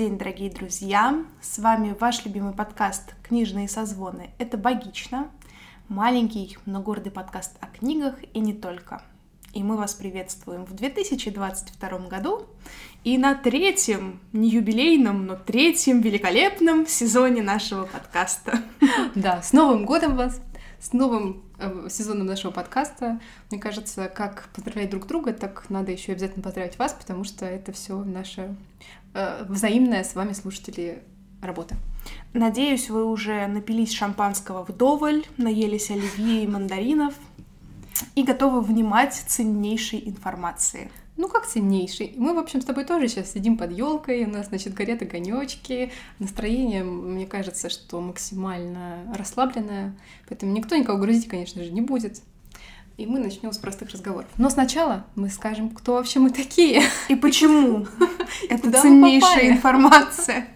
День, дорогие друзья! С вами ваш любимый подкаст «Книжные созвоны». Это «Богично», маленький, но гордый подкаст о книгах и не только. И мы вас приветствуем в 2022 году и на третьем, не юбилейном, но третьем великолепном сезоне нашего подкаста. Да, с Новым годом вас! С новым сезоном нашего подкаста. Мне кажется, как поздравлять друг друга, так надо еще обязательно поздравить вас, потому что это все наша э, взаимная с вами, слушатели, работа. Надеюсь, вы уже напились шампанского вдоволь, наелись оливье и мандаринов и готовы внимать ценнейшей информации. Ну, как ценнейший. Мы, в общем, с тобой тоже сейчас сидим под елкой, у нас, значит, горят огонечки. Настроение, мне кажется, что максимально расслабленное. Поэтому никто никого грузить, конечно же, не будет. И мы начнем с простых разговоров. Но сначала мы скажем, кто вообще мы такие. И почему. Это ценнейшая информация.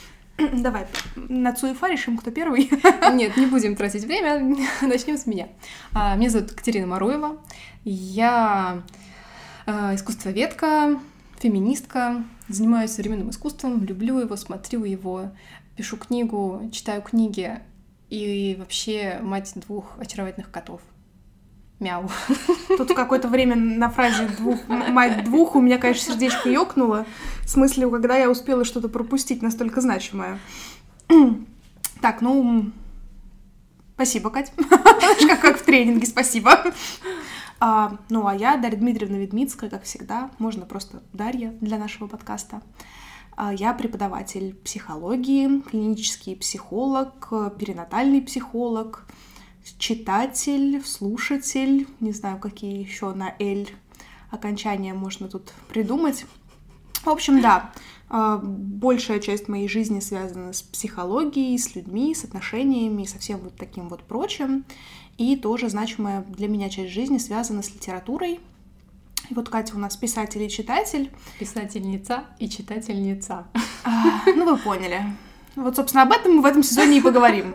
Давай, на Цуефа решим, кто первый. Нет, не будем тратить время, начнем с меня. А, меня зовут Катерина Маруева. Я искусствоведка, феминистка, занимаюсь современным искусством, люблю его, смотрю его, пишу книгу, читаю книги и вообще мать двух очаровательных котов. Мяу. Тут какое-то время на фразе двух, мать двух у меня, конечно, сердечко ёкнуло. В смысле, когда я успела что-то пропустить настолько значимое. Так, ну, спасибо, Кать. как, как в тренинге, спасибо. А, ну, а я Дарья Дмитриевна Ведмицкая, как всегда, можно просто Дарья для нашего подкаста. А, я преподаватель психологии, клинический психолог, перинатальный психолог, читатель, слушатель, не знаю, какие еще на «эль» окончания можно тут придумать. В общем, да, а, большая часть моей жизни связана с психологией, с людьми, с отношениями со всем вот таким вот прочим. И тоже значимая для меня часть жизни связана с литературой. И вот Катя у нас писатель и читатель. Писательница и читательница. А, ну, вы поняли. Вот, собственно, об этом мы в этом сезоне и поговорим.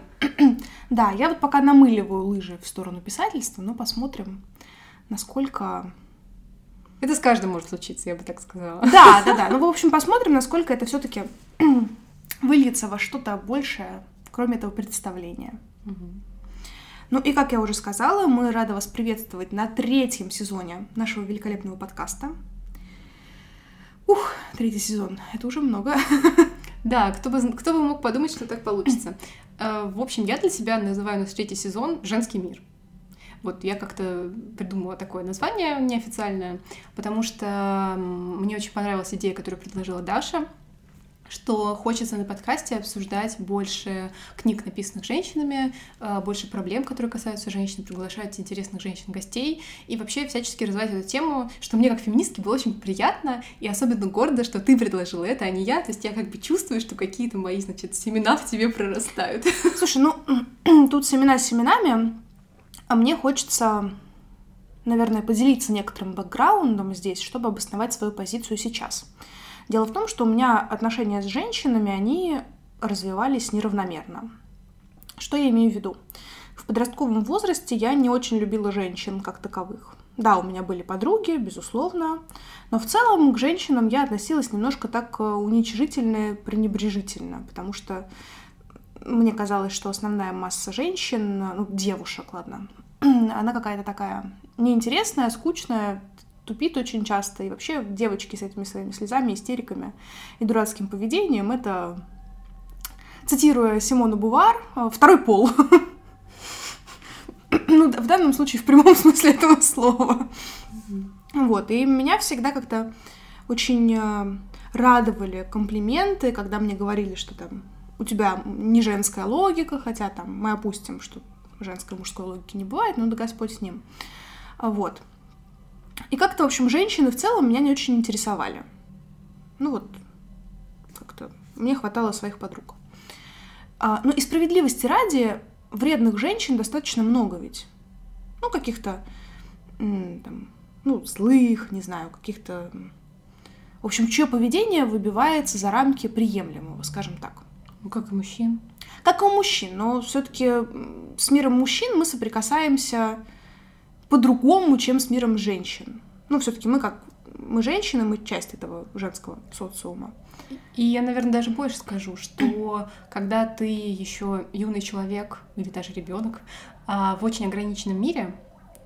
да, я вот пока намыливаю лыжи в сторону писательства, но посмотрим, насколько... Это с каждым может случиться, я бы так сказала. Да, да, да. Ну, в общем, посмотрим, насколько это все таки выльется во что-то большее, кроме этого представления. Угу. Ну и, как я уже сказала, мы рады вас приветствовать на третьем сезоне нашего великолепного подкаста. Ух, третий сезон, это уже много. Да, кто бы, кто бы мог подумать, что так получится. Э, в общем, я для себя называю наш третий сезон «Женский мир». Вот я как-то придумала такое название неофициальное, потому что мне очень понравилась идея, которую предложила Даша — что хочется на подкасте обсуждать больше книг, написанных женщинами, э, больше проблем, которые касаются женщин, приглашать интересных женщин-гостей и вообще всячески развивать эту тему, что мне как феминистке было очень приятно и особенно гордо, что ты предложила это, а не я. То есть я как бы чувствую, что какие-то мои, значит, семена в тебе прорастают. Слушай, ну тут семена с семенами, а мне хочется наверное, поделиться некоторым бэкграундом здесь, чтобы обосновать свою позицию сейчас. Дело в том, что у меня отношения с женщинами, они развивались неравномерно. Что я имею в виду? В подростковом возрасте я не очень любила женщин как таковых. Да, у меня были подруги, безусловно, но в целом к женщинам я относилась немножко так э, уничижительно, пренебрежительно, потому что мне казалось, что основная масса женщин, ну, девушек, ладно, она какая-то такая неинтересная, скучная, тупит очень часто. И вообще девочки с этими своими слезами, истериками и дурацким поведением — это, цитируя Симону Бувар, э, второй пол. Ну, в данном случае в прямом смысле этого слова. Вот, и меня всегда как-то очень э, радовали комплименты, когда мне говорили, что там у тебя не женская логика, хотя там мы опустим, что женской и мужской логики не бывает, но да Господь с ним. Вот. И как-то, в общем, женщины в целом меня не очень интересовали. Ну вот, как-то мне хватало своих подруг. А, ну и справедливости ради, вредных женщин достаточно много ведь. Ну, каких-то, там, ну, злых, не знаю, каких-то... В общем, чье поведение выбивается за рамки приемлемого, скажем так. Ну, как и мужчин. Как и у мужчин, но все-таки с миром мужчин мы соприкасаемся по-другому, чем с миром женщин. Ну, все-таки мы как мы женщины, мы часть этого женского социума. И я, наверное, даже больше скажу, что когда ты еще юный человек или даже ребенок а, в очень ограниченном мире,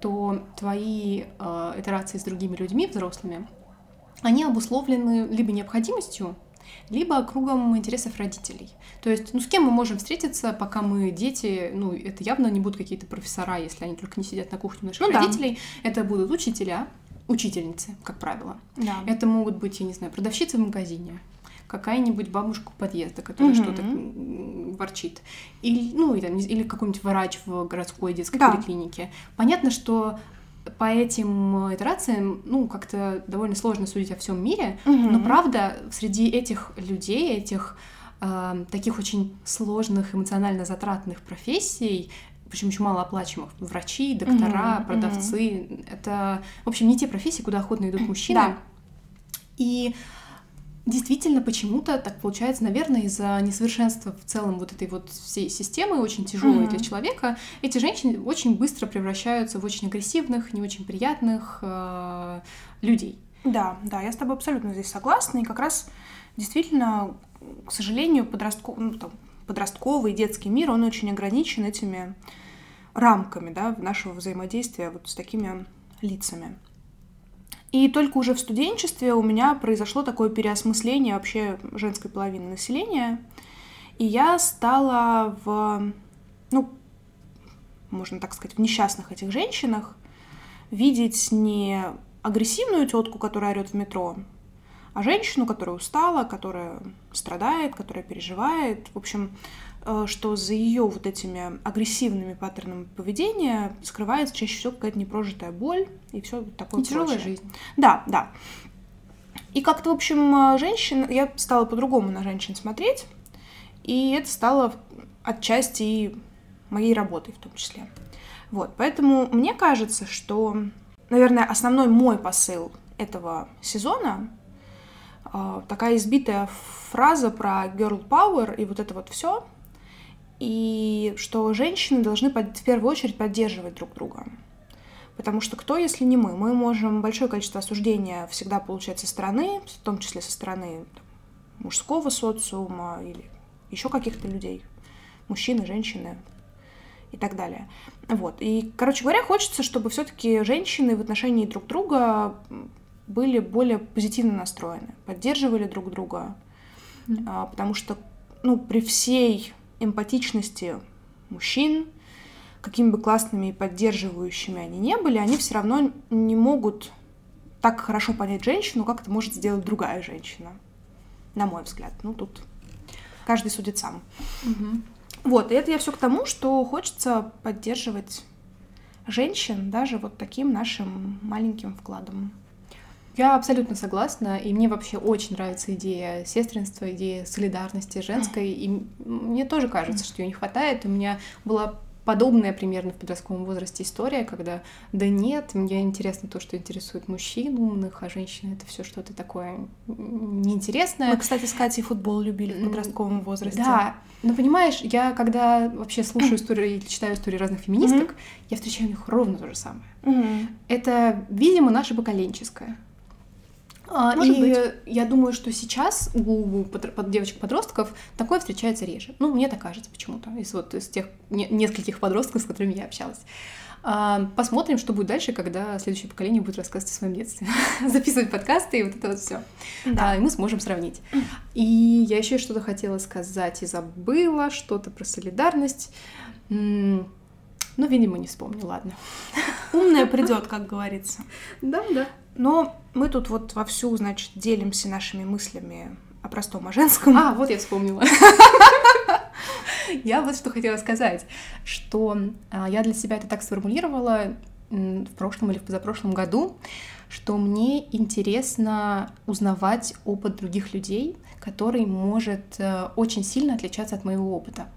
то твои э, итерации с другими людьми, взрослыми, они обусловлены либо необходимостью, либо кругом интересов родителей. То есть, ну, с кем мы можем встретиться, пока мы дети, ну, это явно не будут какие-то профессора, если они только не сидят на кухне наших ну, родителей, да. это будут учителя, учительницы, как правило. Да. Это могут быть, я не знаю, продавщицы в магазине, какая-нибудь бабушка у подъезда, которая угу. что-то ворчит. Или, ну, или, или какой-нибудь врач в городской детской да. поликлинике. Понятно, что по этим итерациям, ну, как-то довольно сложно судить о всем мире, угу. но правда, среди этих людей, этих э, таких очень сложных, эмоционально затратных профессий, причем еще малооплачиваемых, врачи, доктора, mm продавцы, mm это, в общем, не те профессии, куда охотно идут мужчины. Да. И Действительно, почему-то так получается, наверное, из-за несовершенства в целом вот этой вот всей системы, очень тяжелой mm-hmm. для человека, эти женщины очень быстро превращаются в очень агрессивных, не очень приятных э, людей. Да, да, я с тобой абсолютно здесь согласна. И как раз действительно, к сожалению, подростков, ну, там, подростковый детский мир, он очень ограничен этими рамками да, нашего взаимодействия вот с такими лицами. И только уже в студенчестве у меня произошло такое переосмысление вообще женской половины населения. И я стала в, ну, можно так сказать, в несчастных этих женщинах видеть не агрессивную тетку, которая орет в метро, а женщину, которая устала, которая страдает, которая переживает. В общем, что за ее вот этими агрессивными паттернами поведения скрывается чаще всего какая-то непрожитая боль и все такое. И тяжелая жизнь. Да, да. И как-то, в общем, женщин, я стала по-другому на женщин смотреть, и это стало отчасти и моей работой в том числе. Вот, поэтому мне кажется, что, наверное, основной мой посыл этого сезона э, такая избитая фраза про girl power и вот это вот все, и что женщины должны в первую очередь поддерживать друг друга. Потому что кто, если не мы? Мы можем большое количество осуждения всегда получать со стороны, в том числе со стороны мужского социума или еще каких-то людей, мужчины, женщины и так далее. Вот. И, короче говоря, хочется, чтобы все-таки женщины в отношении друг друга были более позитивно настроены, поддерживали друг друга, mm-hmm. потому что, ну, при всей эмпатичности мужчин, какими бы классными и поддерживающими они не были, они все равно не могут так хорошо понять женщину, как это может сделать другая женщина. На мой взгляд. Ну, тут каждый судит сам. Угу. Вот, и это я все к тому, что хочется поддерживать женщин даже вот таким нашим маленьким вкладом. Я абсолютно согласна, и мне вообще очень нравится идея сестринства, идея солидарности женской, и мне тоже кажется, что ее не хватает. У меня была подобная примерно в подростковом возрасте история, когда да нет, мне интересно то, что интересует мужчин умных, а женщины это все что-то такое неинтересное. Мы, кстати, с Катей футбол любили в подростковом возрасте. Да, но понимаешь, я когда вообще слушаю истории или читаю истории разных феминисток, mm-hmm. я встречаю у них ровно то же самое. Mm-hmm. Это, видимо, наше поколенческое. А, Может и быть. я думаю, что сейчас у под девочек-подростков такое встречается реже. Ну, мне так кажется почему-то, из вот из тех не, нескольких подростков, с которыми я общалась. А, посмотрим, что будет дальше, когда следующее поколение будет рассказывать о своем детстве, записывать подкасты и вот это вот все. Да. А, и мы сможем сравнить. И я еще что-то хотела сказать и забыла, что-то про солидарность. Ну, видимо, не вспомню, ладно. Умная придет, как говорится. Да, да. Но мы тут вот вовсю, значит, делимся нашими мыслями о простом, о женском. А, вот я вспомнила. Я вот что хотела сказать, что а, я для себя это так сформулировала в прошлом или в позапрошлом году, что мне интересно узнавать опыт других людей, который может э, очень сильно отличаться от моего опыта.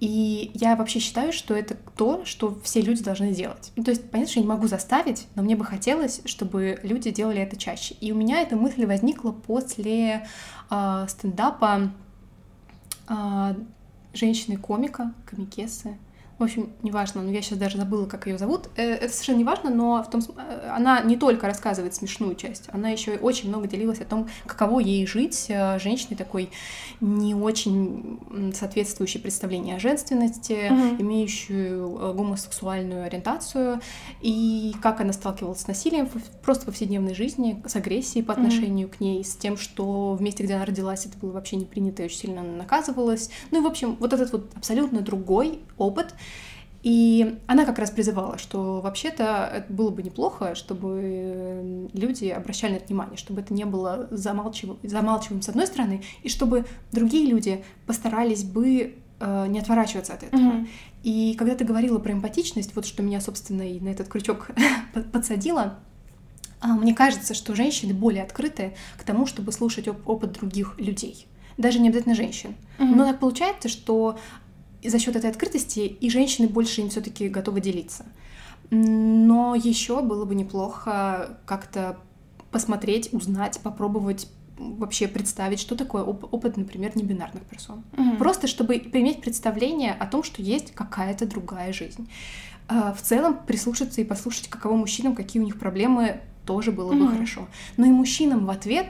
И я вообще считаю, что это то, что все люди должны делать. Ну, то есть, понятно, что я не могу заставить, но мне бы хотелось, чтобы люди делали это чаще. И у меня эта мысль возникла после э, стендапа э, женщины-комика, комикесы, в общем, неважно, но я сейчас даже забыла, как ее зовут. Э, это совершенно неважно, но в том, э, она не только рассказывает смешную часть, она еще очень много делилась о том, каково ей жить э, женщиной такой не очень соответствующей представлению о женственности, mm-hmm. имеющую гомосексуальную ориентацию, и как она сталкивалась с насилием просто в повседневной жизни, с агрессией по отношению mm-hmm. к ней, с тем, что в месте, где она родилась, это было вообще не принято и очень сильно наказывалось. Ну и, в общем, вот этот вот абсолютно другой опыт, и она как раз призывала, что вообще-то было бы неплохо, чтобы люди обращали на это внимание, чтобы это не было замалчив... замалчиваем с одной стороны, и чтобы другие люди постарались бы э, не отворачиваться от этого. Mm-hmm. И когда ты говорила про эмпатичность, вот что меня, собственно, и на этот крючок подсадило, а, мне кажется, что женщины более открыты к тому, чтобы слушать оп- опыт других людей даже не обязательно женщин. Mm-hmm. Но так получается, что за счет этой открытости и женщины больше им все-таки готовы делиться. Но еще было бы неплохо как-то посмотреть, узнать, попробовать вообще представить, что такое оп- опыт, например, небинарных персон. Угу. Просто чтобы иметь представление о том, что есть какая-то другая жизнь. А, в целом прислушаться и послушать, каково мужчинам, какие у них проблемы, тоже было бы угу. хорошо. Но и мужчинам в ответ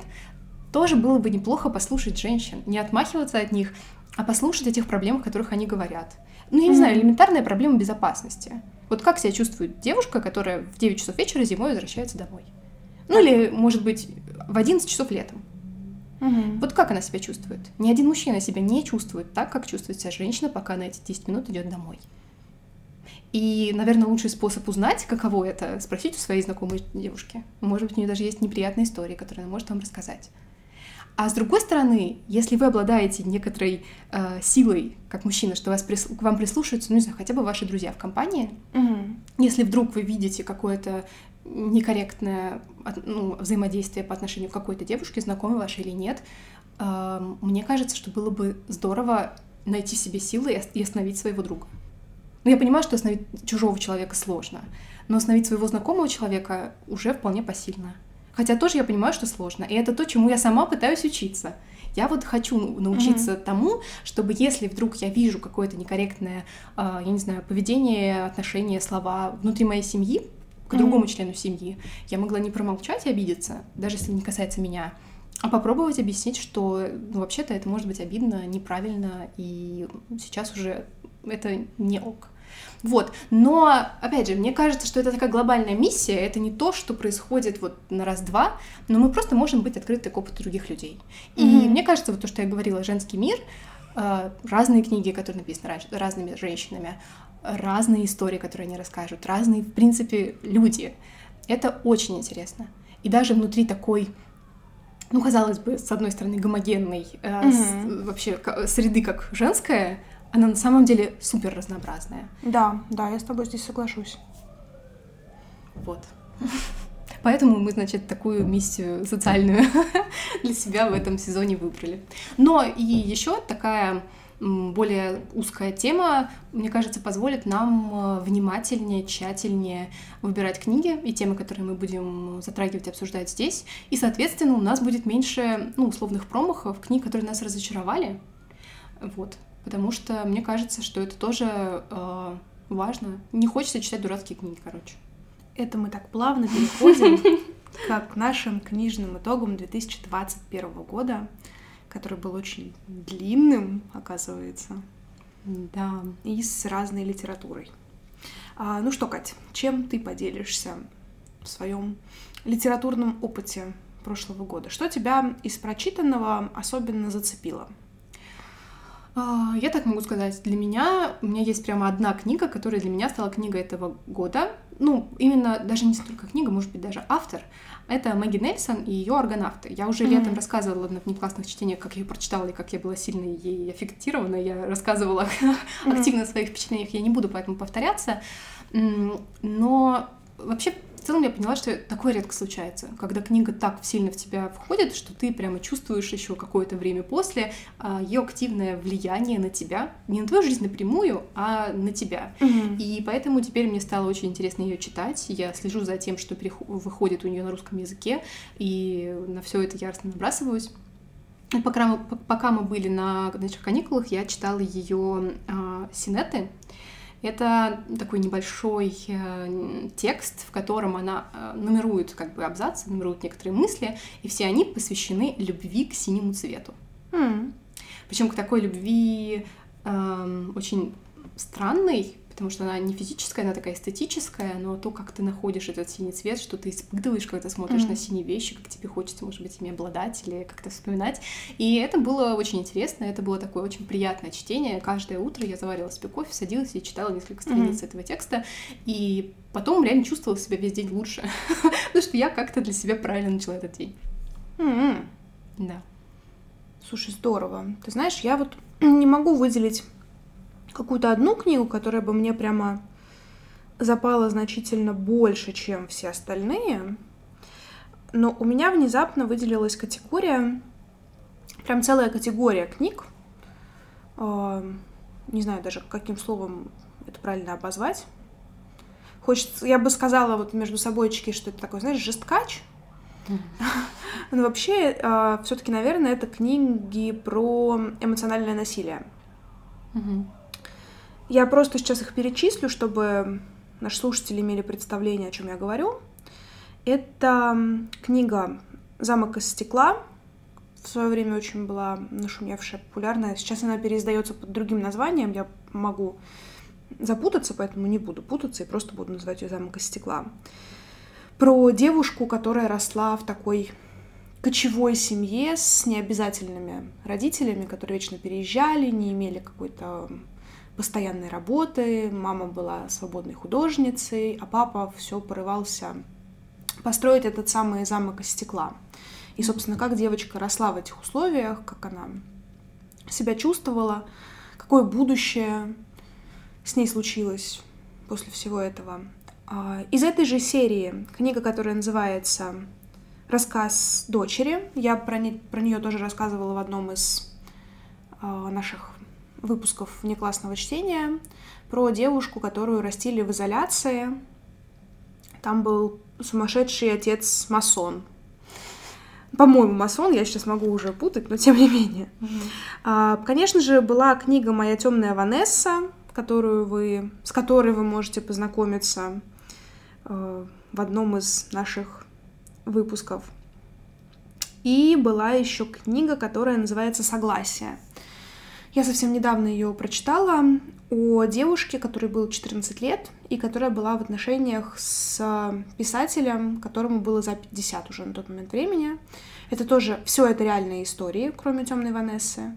тоже было бы неплохо послушать женщин, не отмахиваться от них, а послушать о тех проблемах, о которых они говорят. Ну, я не mm-hmm. знаю, элементарная проблема безопасности. Вот как себя чувствует девушка, которая в 9 часов вечера зимой возвращается домой? Ну, или, может быть, в 11 часов летом. Угу. Вот как она себя чувствует? Ни один мужчина себя не чувствует так, как чувствует себя женщина, пока на эти 10 минут идет домой. И, наверное, лучший способ узнать, каково это, спросить у своей знакомой девушки. Может быть, у нее даже есть неприятные истории, которые она может вам рассказать. А с другой стороны, если вы обладаете некоторой э, силой, как мужчина, что вас прис... к вам прислушиваются, ну, не знаю, хотя бы ваши друзья в компании, угу. если вдруг вы видите какое-то некорректное ну, взаимодействие по отношению к какой-то девушке, знакомой вашей или нет, э, мне кажется, что было бы здорово найти в себе силы и остановить своего друга. Ну, я понимаю, что остановить чужого человека сложно, но остановить своего знакомого человека уже вполне посильно. Хотя тоже я понимаю, что сложно. И это то, чему я сама пытаюсь учиться. Я вот хочу научиться mm-hmm. тому, чтобы если вдруг я вижу какое-то некорректное, э, я не знаю, поведение, отношение, слова внутри моей семьи, к mm-hmm. другому члену семьи, я могла не промолчать и обидеться, даже если не касается меня, а попробовать объяснить, что ну, вообще-то это может быть обидно, неправильно, и сейчас уже это не ок. Вот. Но, опять же, мне кажется, что это такая глобальная миссия, это не то, что происходит вот на раз-два, но мы просто можем быть открыты к опыту других людей. И mm-hmm. мне кажется, вот то, что я говорила, женский мир, э, разные книги, которые написаны раньше, разными женщинами, разные истории, которые они расскажут, разные, в принципе, люди. Это очень интересно. И даже внутри такой ну, казалось бы, с одной стороны, гомогенной э, mm-hmm. с, вообще среды как женская, она на самом деле супер разнообразная. Да, да, я с тобой здесь соглашусь. Вот. Поэтому мы, значит, такую миссию социальную для себя в этом сезоне выбрали. Но и еще такая более узкая тема, мне кажется, позволит нам э, внимательнее, тщательнее выбирать книги и темы, которые мы будем затрагивать и обсуждать здесь. И, соответственно, у нас будет меньше ну, условных промахов, книг, которые нас разочаровали. Вот потому что мне кажется, что это тоже э, важно. Не хочется читать дурацкие книги, короче. Это мы так плавно переходим к нашим книжным итогам 2021 года, который был очень длинным, оказывается. Да. И с разной литературой. А, ну что, Кать, чем ты поделишься в своем литературном опыте прошлого года? Что тебя из прочитанного особенно зацепило? А, я так могу сказать, для меня, у меня есть прямо одна книга, которая для меня стала книгой этого года. Ну, именно даже не столько книга, может быть, даже автор. Это Мэгги Нельсон и ее «Аргонавты». Я уже mm-hmm. летом рассказывала на внеклассных чтениях, как я ее прочитала и как я была сильно ей аффектирована. Я рассказывала mm-hmm. активно о своих впечатлениях, я не буду поэтому повторяться. Но вообще целом я поняла, что такое редко случается, когда книга так сильно в тебя входит, что ты прямо чувствуешь еще какое-то время после а, ее активное влияние на тебя, не на твою жизнь напрямую, а на тебя. Угу. И поэтому теперь мне стало очень интересно ее читать. Я слежу за тем, что выходит у нее на русском языке, и на все это яростно набрасываюсь. Пока мы, пока мы были на наших каникулах, я читала ее э, синеты, Это такой небольшой э, текст, в котором она э, нумерует как бы абзацы, нумерует некоторые мысли, и все они посвящены любви к синему цвету. М. Причем к такой любви эм, очень странной, потому что она не физическая, она такая эстетическая, но то, как ты находишь этот синий цвет, что ты испытываешь, когда смотришь Мгм. на синие вещи, как тебе хочется, может быть, ими обладать или как-то вспоминать. И это было очень интересно, это было такое очень приятное чтение. Каждое утро я заваривала себе кофе, садилась и читала несколько страниц этого текста, и потом реально чувствовала себя весь день лучше, потому что я как-то для себя правильно начала этот день. М. Да. Слушай, здорово. Ты знаешь, я вот не могу выделить какую-то одну книгу, которая бы мне прямо запала значительно больше, чем все остальные. Но у меня внезапно выделилась категория, прям целая категория книг. А, Не знаю даже, каким словом это правильно обозвать. Хочется, я бы сказала вот между собойчики, что это такой, знаешь, жесткач. Но вообще, все-таки, наверное, это книги про эмоциональное насилие. Я просто сейчас их перечислю, чтобы наши слушатели имели представление, о чем я говорю. Это книга «Замок из стекла». В свое время очень была нашумевшая, популярная. Сейчас она переиздается под другим названием. Я могу запутаться, поэтому не буду путаться и просто буду называть ее «Замок из стекла». Про девушку, которая росла в такой кочевой семье с необязательными родителями, которые вечно переезжали, не имели какой-то постоянной работы, мама была свободной художницей, а папа все порывался построить этот самый замок из стекла. И, собственно, как девочка росла в этих условиях, как она себя чувствовала, какое будущее с ней случилось после всего этого. А, Из этой же серии книга, которая называется «Рассказ дочери». Я про, не- про нее тоже рассказывала в одном из а, наших выпусков внеклассного чтения про девушку, которую растили в изоляции. Там был сумасшедший отец масон. По-моему, масон, я сейчас могу уже путать, но тем не менее. А, Конечно же, была книга «Моя темная Ванесса», которую вы, с которой вы можете познакомиться э, в одном из наших выпусков. И была еще книга, которая называется «Согласие». Я совсем недавно ее прочитала о девушке, которой было 14 лет, и которая была в отношениях с писателем, которому было за 50 уже на тот момент времени. Это тоже все это реальные истории, кроме темной Ванессы.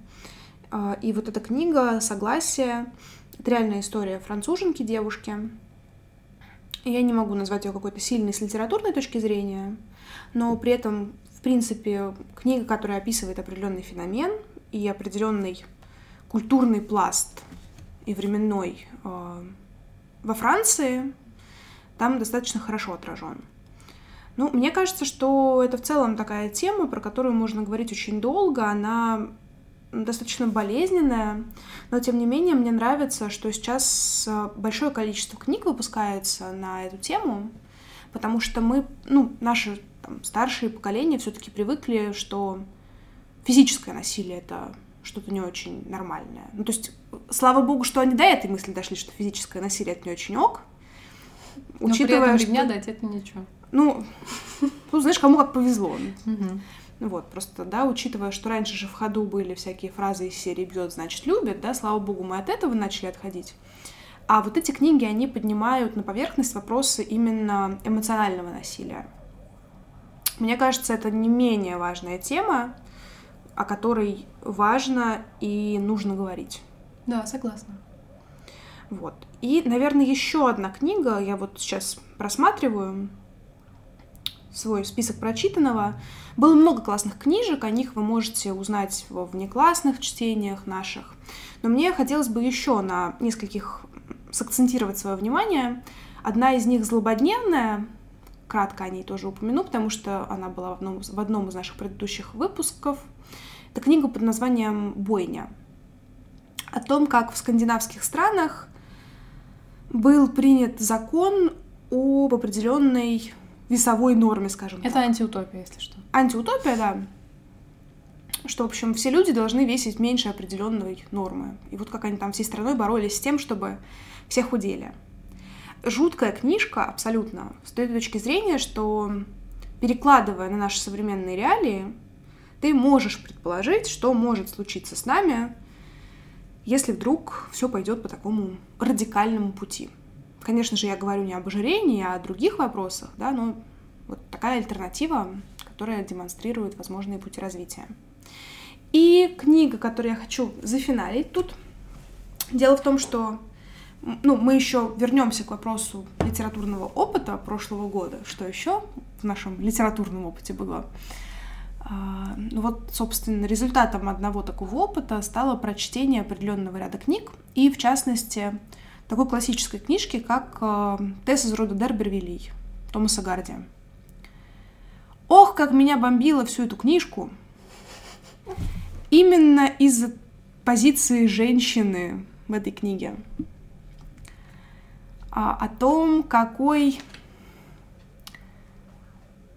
А, И вот эта книга «Согласие» — это реальная история француженки, девушки. Я не могу назвать ее какой-то сильной с литературной точки зрения, но при этом, в принципе, книга, которая описывает определенный феномен и определенный культурный пласт и временной э, во Франции, там достаточно хорошо отражен. Ну, мне кажется, что это в целом такая тема, про которую можно говорить очень долго. Она достаточно болезненная, но тем не менее мне нравится, что сейчас э, большое количество книг выпускается на эту тему, потому что мы, ну, наши там, старшие поколения все-таки привыкли, что физическое насилие это что-то не очень нормальное. Ну, то есть, слава богу, что они до этой мысли дошли, что физическое насилие это не очень ок. Но при этом ремня дать это ничего. Ну, ну, знаешь, кому как повезло. Вот, просто, да, учитывая, что раньше же в ходу были всякие фразы из серии «бьет, значит, любит», да, слава богу, мы от этого начали отходить. А вот эти книги, они поднимают на поверхность вопросы именно эмоционального насилия. Мне кажется, это не менее важная тема, о которой важно и нужно говорить. Да, согласна. Вот. И, наверное, еще одна книга, я вот сейчас просматриваю свой список прочитанного. Было много классных книжек, о них вы можете узнать во внеклассных чтениях наших. Но мне хотелось бы еще на нескольких сакцентировать свое внимание. Одна из них злободневная, кратко о ней тоже упомяну, потому что она была в одном, в одном из наших предыдущих выпусков. Это книга под названием «Бойня». О том, как в скандинавских странах был принят закон об определенной весовой норме, скажем Это так. антиутопия, если что. Антиутопия, да. что, в общем, все люди должны весить меньше определенной нормы. И вот как они там всей страной боролись с тем, чтобы все худели. Жуткая книжка, абсолютно, с той точки зрения, что перекладывая на наши современные реалии, ты можешь предположить, что может случиться с нами, если вдруг все пойдет по такому радикальному пути. Конечно же, я говорю не об ожирении, а о других вопросах, да, но вот такая альтернатива, которая демонстрирует возможные пути развития. И книга, которую я хочу зафиналить тут, дело в том, что ну, мы еще вернемся к вопросу литературного опыта прошлого года. Что еще в нашем литературном опыте было? А, ну вот, собственно, результатом одного такого опыта стало прочтение определенного ряда книг, и, в частности, такой классической книжки, как э, «Тесс из рода Дербервилей» Томаса Гарди. Ох, как меня бомбило всю эту книжку! Именно из позиции женщины в этой книге. А, о том, какой...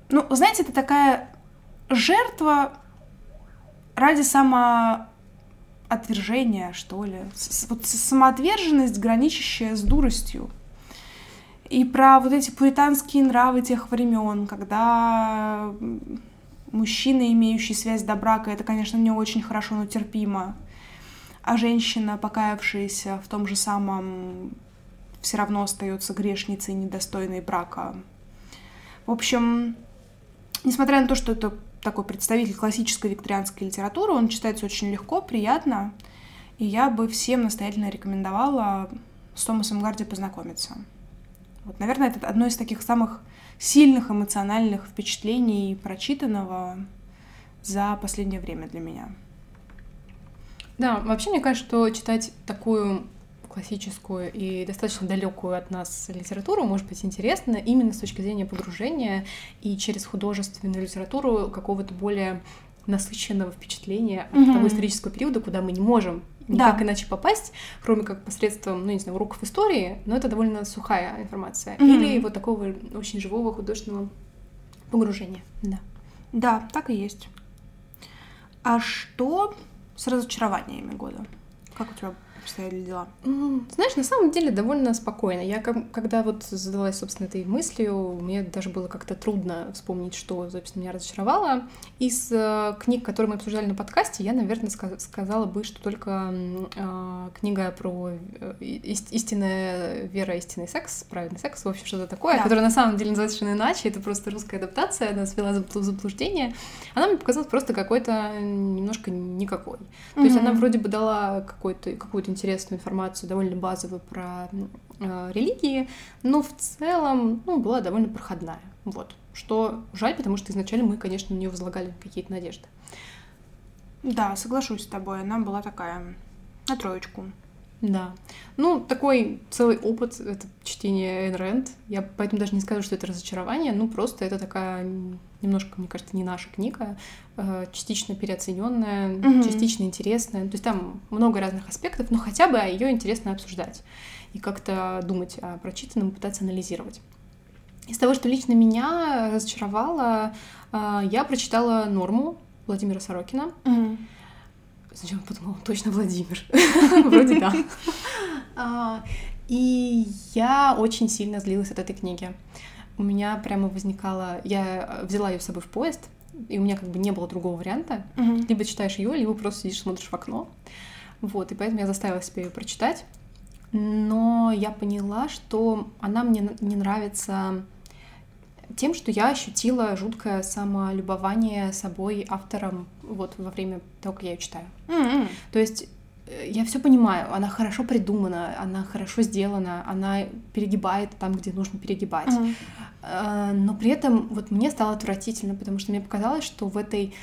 Ну, знаете, это такая жертва ради самоотвержения, что ли. Вот самоотверженность, граничащая с дуростью. И про вот эти пуританские нравы тех времен, когда мужчина, имеющий связь до брака, это, конечно, не очень хорошо, но терпимо. А женщина, покаявшаяся в том же самом, все равно остается грешницей, недостойной брака. В общем, несмотря на то, что это такой представитель классической викторианской литературы, он читается очень легко, приятно, и я бы всем настоятельно рекомендовала с Томасом Гарди познакомиться. Вот, наверное, это одно из таких самых сильных эмоциональных впечатлений прочитанного за последнее время для меня. Да, вообще мне кажется, что читать такую классическую и достаточно далекую от нас литературу может быть интересно именно с точки зрения погружения и через художественную литературу какого-то более насыщенного впечатления от mm-hmm. того исторического периода, куда мы не можем никак да. иначе попасть, кроме как посредством, ну, не знаю, уроков истории, но это довольно сухая информация. Mm-hmm. Или вот такого очень живого художественного погружения. Да. Да, так и есть. А что с разочарованиями года? Как у тебя обстояли дела? Знаешь, на самом деле довольно спокойно. Я когда вот задалась, собственно, этой мыслью, мне даже было как-то трудно вспомнить, что, собственно, меня разочаровало. Из э, книг, которые мы обсуждали на подкасте, я, наверное, сказала бы, что только э, книга про э, истинная вера, истинный секс, правильный секс, в общем, что-то такое, да. которое на самом деле называется совершенно иначе, это просто русская адаптация, она свела в заблуждение. Она мне показалась просто какой-то немножко никакой. То mm-hmm. есть она вроде бы дала какую-то какую-то интересную информацию, довольно базовую про э, религии, но в целом ну, была довольно проходная. Вот. Что жаль, потому что изначально мы, конечно, на нее возлагали какие-то надежды. Да, соглашусь с тобой. Она была такая на троечку. Да. Ну, такой целый опыт — это чтение Эйн Рэнд. Я поэтому даже не скажу, что это разочарование, ну, просто это такая немножко, мне кажется, не наша книга, э, частично переоцененная, mm-hmm. частично интересная. То есть там много разных аспектов, но хотя бы ее интересно обсуждать и как-то думать о прочитанном, пытаться анализировать. Из того, что лично меня разочаровало, э, я прочитала «Норму» Владимира Сорокина. Mm-hmm. Сначала подумала, точно Владимир. Вроде да. А, и я очень сильно злилась от этой книги. У меня прямо возникала... Я взяла ее с собой в поезд, и у меня как бы не было другого варианта. Либо читаешь ее, либо просто сидишь, смотришь в окно. Вот, и поэтому я заставила себя ее прочитать. Но я поняла, что она мне не нравится тем, что я ощутила жуткое самолюбование собой автором вот во время того, как я ее читаю. Mm-hmm. То есть э, я все понимаю, она хорошо придумана, она хорошо сделана, она перегибает там, где нужно перегибать. Mm-hmm. Но при этом вот мне стало отвратительно, потому что мне показалось, что в этой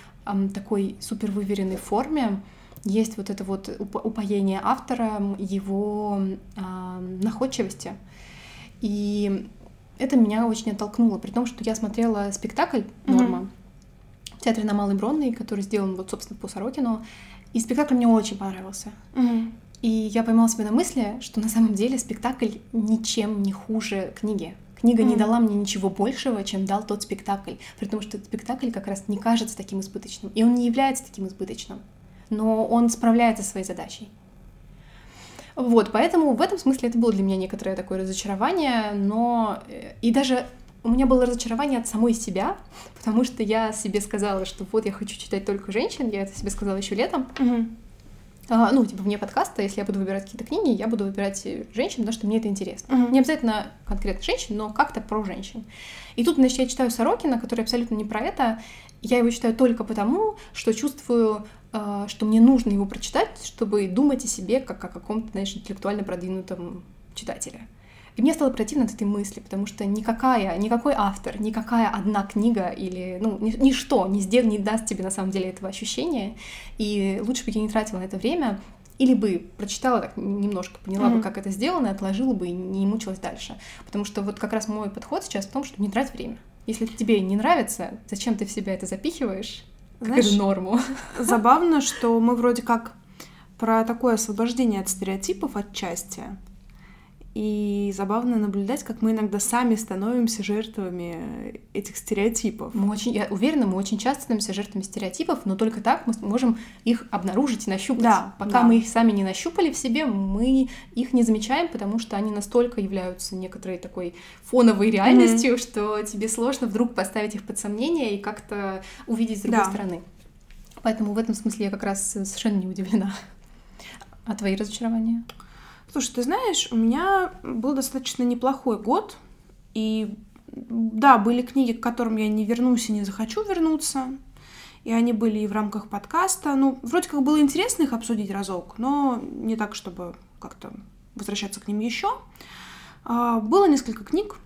такой супер выверенной форме есть вот это вот упоение автора, его находчивости. И это меня очень оттолкнуло, при том, что я смотрела спектакль «Норма» mm-hmm. в театре на Малой Бронной, который сделан вот, собственно, по Сорокину, и спектакль мне очень понравился. Mm-hmm. И я поймала себя на мысли, что на самом деле спектакль ничем не хуже книги. Книга mm. не дала мне ничего большего, чем дал тот спектакль, потому что этот спектакль как раз не кажется таким избыточным, и он не является таким избыточным, но он справляется со своей задачей. Вот, поэтому в этом смысле это было для меня некоторое такое разочарование, но э, и даже у меня было разочарование от самой себя, потому что я себе сказала, что вот я хочу читать только женщин, я это себе сказала еще летом. Угу. А, ну, типа, вне подкаста, если я буду выбирать какие-то книги, я буду выбирать женщин, потому что мне это интересно. Угу. Не обязательно конкретно женщин, но как-то про женщин. И тут, значит, я читаю Сорокина, который абсолютно не про это. Я его читаю только потому, что чувствую, что мне нужно его прочитать, чтобы думать о себе как о каком-то, знаешь, интеллектуально продвинутом читателе. И мне стало противно от этой мысли, потому что никакая, никакой автор, никакая одна книга или, ну, ничто не, сдел, не даст тебе на самом деле этого ощущения. И лучше бы я не тратила на это время, или бы прочитала так немножко, поняла mm-hmm. бы, как это сделано, отложила бы и не мучилась дальше. Потому что вот как раз мой подход сейчас в том, что не трать время. Если тебе не нравится, зачем ты в себя это запихиваешь? Знаешь, норму. Забавно, что мы вроде как про такое освобождение от стереотипов отчасти. И забавно наблюдать, как мы иногда сами становимся жертвами этих стереотипов. Мы очень, я уверена, мы очень часто становимся жертвами стереотипов, но только так мы можем их обнаружить и нащупать. Да, Пока да. мы их сами не нащупали в себе, мы их не замечаем, потому что они настолько являются некоторой такой фоновой реальностью, mm-hmm. что тебе сложно вдруг поставить их под сомнение и как-то увидеть с другой да. стороны. Поэтому в этом смысле я как раз совершенно не удивлена. А твои разочарования? Слушай, ты знаешь, у меня был достаточно неплохой год, и да, были книги, к которым я не вернусь и не захочу вернуться, и они были и в рамках подкаста. Ну, вроде как было интересно их обсудить разок, но не так, чтобы как-то возвращаться к ним еще. А, было несколько книг.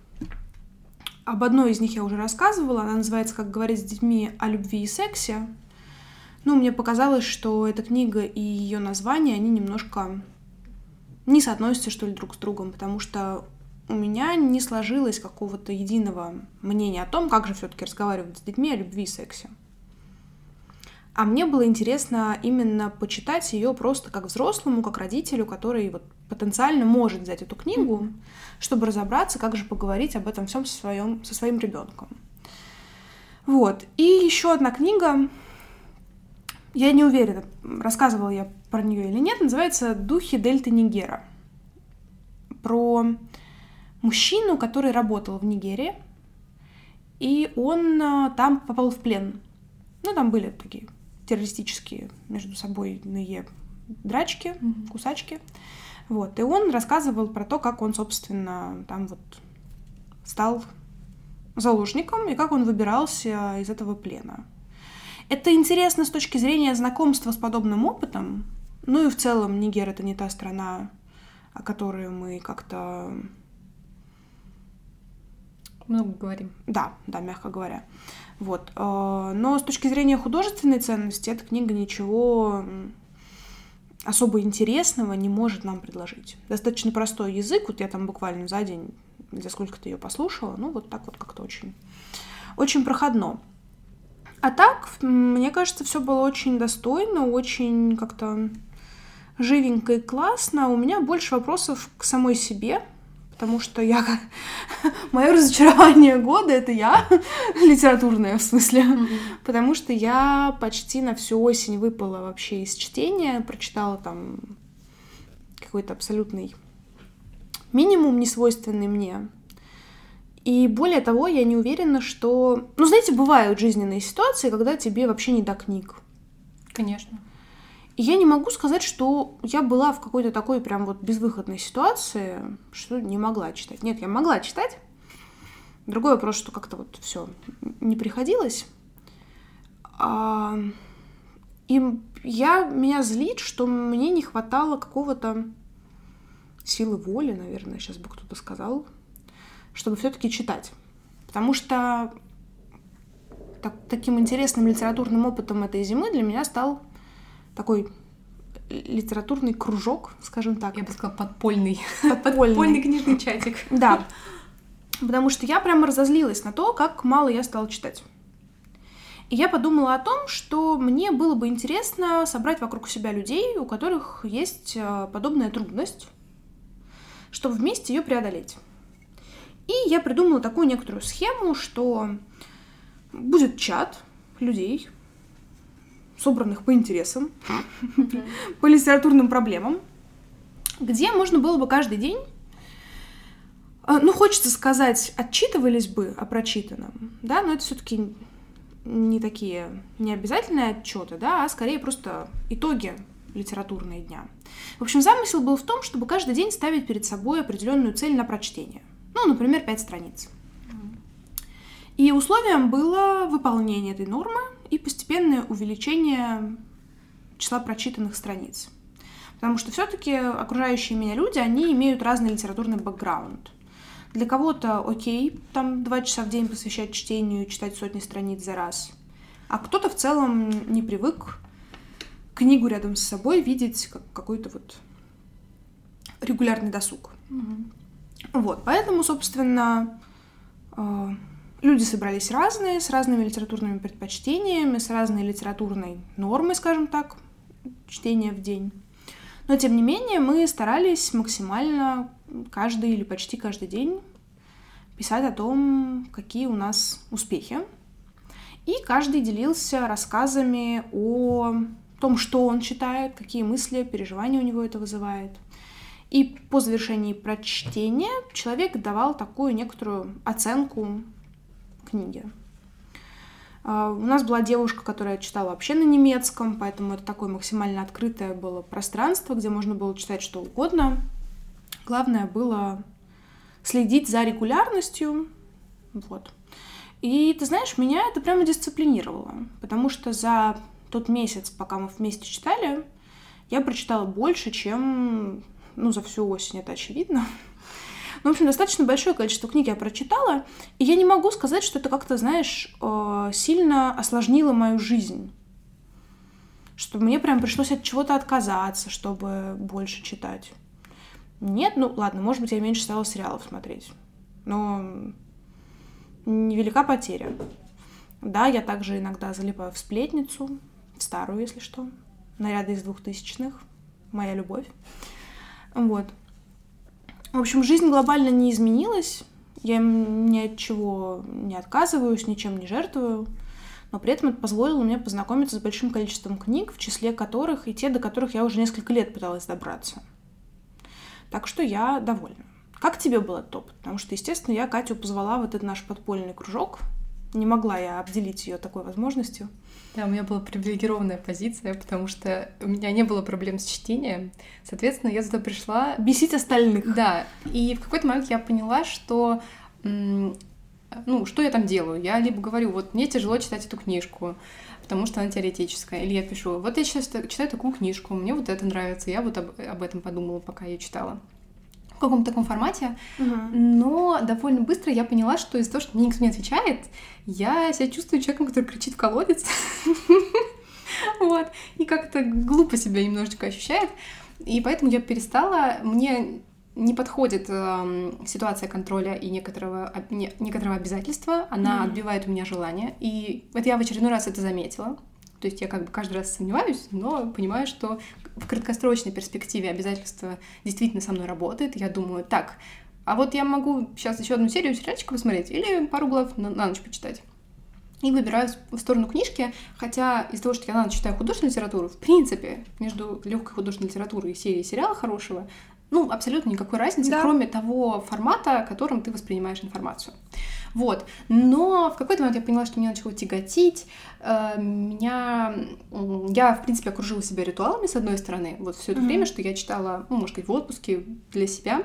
Об одной из них я уже рассказывала. Она называется «Как говорить с детьми о любви и сексе». Ну, мне показалось, что эта книга и ее название, они немножко не соотносятся, что ли, друг с другом, потому что у меня не сложилось какого-то единого мнения о том, как же все-таки разговаривать с детьми о любви и сексе. А мне было интересно именно почитать ее просто как взрослому, как родителю, который вот потенциально может взять эту книгу, чтобы разобраться, как же поговорить об этом всем со, своим, со своим ребенком. Вот. И еще одна книга, я не уверена, рассказывала я про нее или нет, называется «Духи Дельты Нигера». Про мужчину, который работал в Нигерии, и он а, там попал в плен. Ну, там были такие террористические между собой драчки, кусачки. Вот. И он рассказывал про то, как он, собственно, там вот стал заложником и как он выбирался из этого плена. Это интересно с точки зрения знакомства с подобным опытом. Ну и в целом Нигер это не та страна, о которой мы как-то много говорим. Да, да, мягко говоря. Вот. Э, но с точки зрения художественной ценности эта книга ничего особо интересного не может нам предложить. Достаточно простой язык, вот я там буквально за день, за сколько ты ее послушала, ну вот так вот как-то очень, очень проходно. А так, мне кажется, все было очень достойно, очень как-то живенько и классно. У меня больше вопросов к самой себе, потому что я мое разочарование года это я литературное в смысле, mm-hmm. потому что я почти на всю осень выпала вообще из чтения, прочитала там какой-то абсолютный минимум, несвойственный мне. И более того, я не уверена, что... Ну, знаете, бывают жизненные ситуации, когда тебе вообще не до книг. Конечно. Я не могу сказать, что я была в какой-то такой прям вот безвыходной ситуации, что не могла читать. Нет, я могла читать. Другой вопрос, что как-то вот все не приходилось. А... И я, меня злит, что мне не хватало какого-то силы воли, наверное, сейчас бы кто-то сказал, чтобы все-таки читать. Потому что так, таким интересным литературным опытом этой зимы для меня стал такой литературный кружок, скажем так. Я бы сказала, подпольный. Подпольный, подпольный книжный чатик. Да. Потому что я прямо разозлилась на то, как мало я стала читать. И я подумала о том, что мне было бы интересно собрать вокруг себя людей, у которых есть э, подобная трудность, чтобы вместе ее преодолеть. И я придумала такую некоторую схему, что будет чат людей, собранных по интересам, по литературным проблемам, где можно было бы каждый день а, ну, хочется сказать, отчитывались бы о прочитанном, да, но это все-таки не такие не обязательные отчеты, да, а скорее просто итоги литературные дня. В общем, замысел был в том, чтобы каждый день ставить перед собой определенную цель на прочтение. Ну, например, пять страниц. И условием было выполнение этой нормы и постепенное увеличение числа прочитанных страниц. Потому что все-таки окружающие меня люди, они имеют разный литературный бэкграунд. Для кого-то окей, там два часа в день посвящать чтению читать сотни страниц за раз. А кто-то в целом не привык книгу рядом с собой видеть как какой-то вот регулярный досуг. Mm-hmm. Вот, поэтому, собственно, э, люди собрались разные, с разными литературными предпочтениями, с разной литературной нормой, скажем так, чтения в день. Но, тем не менее, мы старались максимально каждый или почти каждый день писать о том, какие у нас успехи. И каждый делился рассказами о том, что он читает, какие мысли, переживания у него это вызывает. И по завершении прочтения человек давал такую некоторую оценку книги. А, у нас была девушка, которая читала вообще на немецком, поэтому это такое максимально открытое было пространство, где можно было читать что угодно. Главное было следить за регулярностью. Вот. И ты знаешь, меня это прямо дисциплинировало, потому что за тот месяц, пока мы вместе читали, я прочитала больше, чем ну, за всю осень, это очевидно. Ну, в общем, достаточно большое количество книг я прочитала, и я не могу сказать, что это как-то, знаешь, э, сильно осложнило мою жизнь. Что мне прям пришлось от чего-то отказаться, чтобы больше читать. Нет, ну ладно, может быть, я меньше стала сериалов смотреть. Но невелика потеря. Да, я также иногда залипаю в сплетницу, в старую, если что. Наряды из двухтысячных. Моя любовь. Вот. В общем, жизнь глобально не изменилась. Я ни от чего не отказываюсь, ничем не жертвую. Но при этом это позволило мне познакомиться с большим количеством книг, в числе которых и те, до которых я уже несколько лет пыталась добраться. Так что я довольна. Как тебе был этот опыт? Потому что, естественно, я Катю позвала в этот наш подпольный кружок. Не могла я обделить ее такой возможностью. Да, у меня была привилегированная позиция, потому что у меня не было проблем с чтением. Соответственно, я туда пришла... Бесить остальных. Да, и в какой-то момент я поняла, что ну, что я там делаю? Я либо говорю, вот мне тяжело читать эту книжку, потому что она теоретическая, или я пишу, вот я сейчас читаю такую книжку, мне вот это нравится, я вот об, об этом подумала, пока я читала в каком-то таком формате, угу. но довольно быстро я поняла, что из-за того, что мне никто не отвечает, я себя чувствую человеком, который кричит в колодец, вот, и как-то глупо себя немножечко ощущает, и поэтому я перестала, мне не подходит э, ситуация контроля и некоторого, не, некоторого обязательства, она mm отбивает у меня желание, и вот я в очередной раз это заметила, то есть я как бы каждый раз сомневаюсь, но понимаю, что в краткосрочной перспективе обязательство действительно со мной работает. Я думаю, так, а вот я могу сейчас еще одну серию сериальчика посмотреть или пару глав на, на ночь почитать. И выбираю в сторону книжки, хотя из-за того, что я на ночь читаю художественную литературу, в принципе, между легкой художественной литературой и серией сериала хорошего, ну, абсолютно никакой разницы, да. кроме того формата, которым ты воспринимаешь информацию. Вот. Но в какой-то момент я поняла, что меня начало тяготить. Э, меня... Я, в принципе, окружила себя ритуалами, с одной стороны, вот все это mm-hmm. время, что я читала, ну, может быть, в отпуске для себя.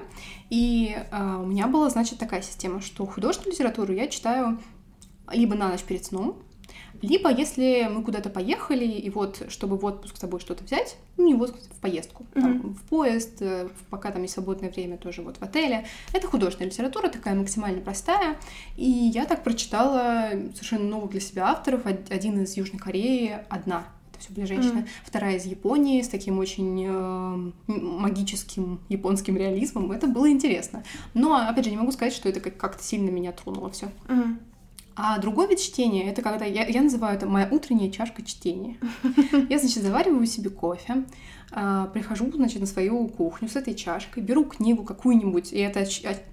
И э, у меня была, значит, такая система, что художественную литературу я читаю либо на ночь перед сном, либо если мы куда-то поехали, и вот, чтобы в отпуск с собой что-то взять, ну, не в отпуск, в поездку, mm-hmm. там, в поезд, э, пока там есть свободное время, тоже вот в отеле. Это художественная литература, такая максимально простая. И я так прочитала совершенно новых для себя авторов. Один из Южной Кореи, одна все были женщины. Mm. Вторая из Японии с таким очень э, магическим японским реализмом. Это было интересно. Но, опять же, не могу сказать, что это как-то сильно меня тронуло все. Mm. А другой вид чтения это когда я, я называю это моя утренняя чашка чтения. Я, значит, завариваю себе кофе, а, прихожу, значит, на свою кухню с этой чашкой, беру книгу какую-нибудь, и это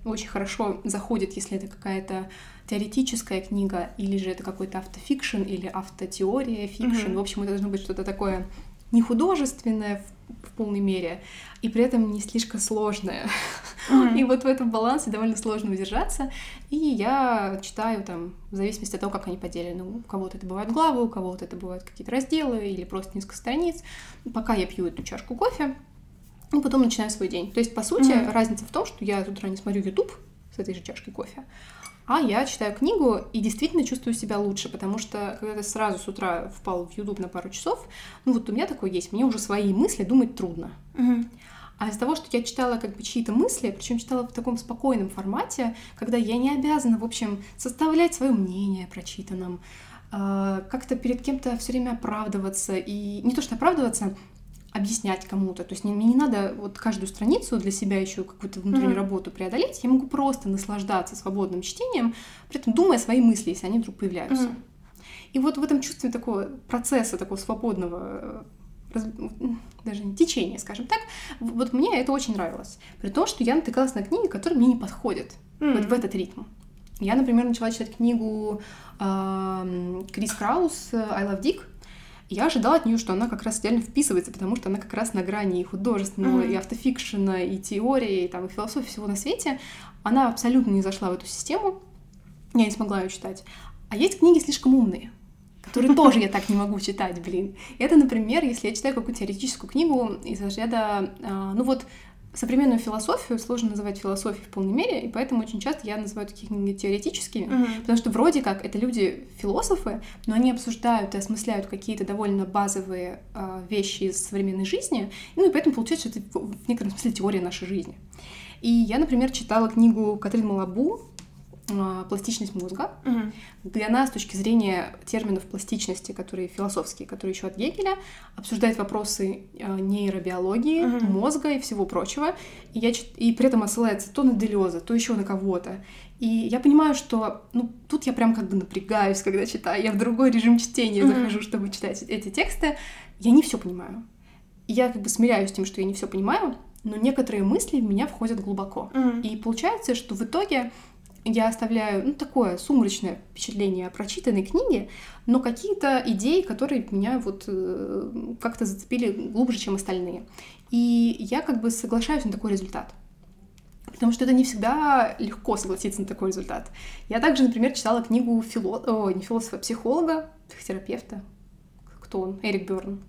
очень хорошо заходит, если это какая-то теоретическая книга, или же это какой-то автофикшн, или автотеория fiction. Mm-hmm. В общем, это должно быть что-то такое не художественное в, в полной мере, и при этом не слишком сложное. Mm-hmm. И вот в этом балансе довольно сложно удержаться. И я читаю там, в зависимости от того, как они поделены. У кого-то это бывают главы, у кого-то это бывают какие-то разделы или просто несколько страниц. Пока я пью эту чашку кофе, и потом начинаю свой день. То есть, по сути, mm-hmm. разница в том, что я с утра не смотрю YouTube с этой же чашкой кофе, а я читаю книгу и действительно чувствую себя лучше, потому что когда ты сразу с утра впал в YouTube на пару часов, ну вот у меня такое есть, мне уже свои мысли думать трудно. Угу. А из-за того, что я читала как бы чьи-то мысли, причем читала в таком спокойном формате, когда я не обязана, в общем, составлять свое мнение о прочитанном, а, как-то перед кем-то все время оправдываться и не то что оправдываться, объяснять кому-то. То есть мне, не надо вот каждую страницу для себя еще какую-то внутреннюю mm-hmm. работу преодолеть. Я могу просто наслаждаться свободным чтением, при этом думая свои мысли, если они вдруг появляются. Mm-hmm. И вот в этом чувстве такого процесса, такого свободного раз... даже не течения, скажем так, вот мне это очень нравилось. При том, что я натыкалась на книги, которые мне не подходят mm-hmm. вот в этот ритм. Я, например, начала читать книгу э, Крис Краус «I Love Dick», я ожидала от нее, что она как раз идеально вписывается, потому что она как раз на грани и художественного, mm-hmm. и автофикшена, и теории, и, там, и философии всего на свете. Она абсолютно не зашла в эту систему. Я не смогла ее читать. А есть книги слишком умные, которые тоже я так не могу читать, блин. Это, например, если я читаю какую-то теоретическую книгу из разряда, а, ну вот, современную философию сложно называть философией в полной мере, и поэтому очень часто я называю такие книги теоретическими, mm-hmm. потому что вроде как это люди философы, но они обсуждают и осмысляют какие-то довольно базовые э, вещи из современной жизни, ну и поэтому получается, что это в некотором смысле теория нашей жизни. И я, например, читала книгу Катрин Малабу пластичность мозга, угу. где она с точки зрения терминов пластичности, которые философские, которые еще от Гегеля, обсуждает вопросы а, нейробиологии, угу. мозга и всего прочего. И, я, и при этом отсылается то на Делеза, то еще на кого-то. И я понимаю, что ну, тут я прям как бы напрягаюсь, когда читаю. Я в другой режим чтения угу. захожу, чтобы читать эти тексты. Я не все понимаю. И я как бы смиряюсь с тем, что я не все понимаю, но некоторые мысли в меня входят глубоко. Угу. И получается, что в итоге я оставляю ну, такое сумрачное впечатление о прочитанной книге, но какие-то идеи, которые меня вот э, как-то зацепили глубже, чем остальные. И я как бы соглашаюсь на такой результат. Потому что это не всегда легко согласиться на такой результат. Я также, например, читала книгу фило... О, не философа, а психолога, психотерапевта. Кто он? Эрик Берн.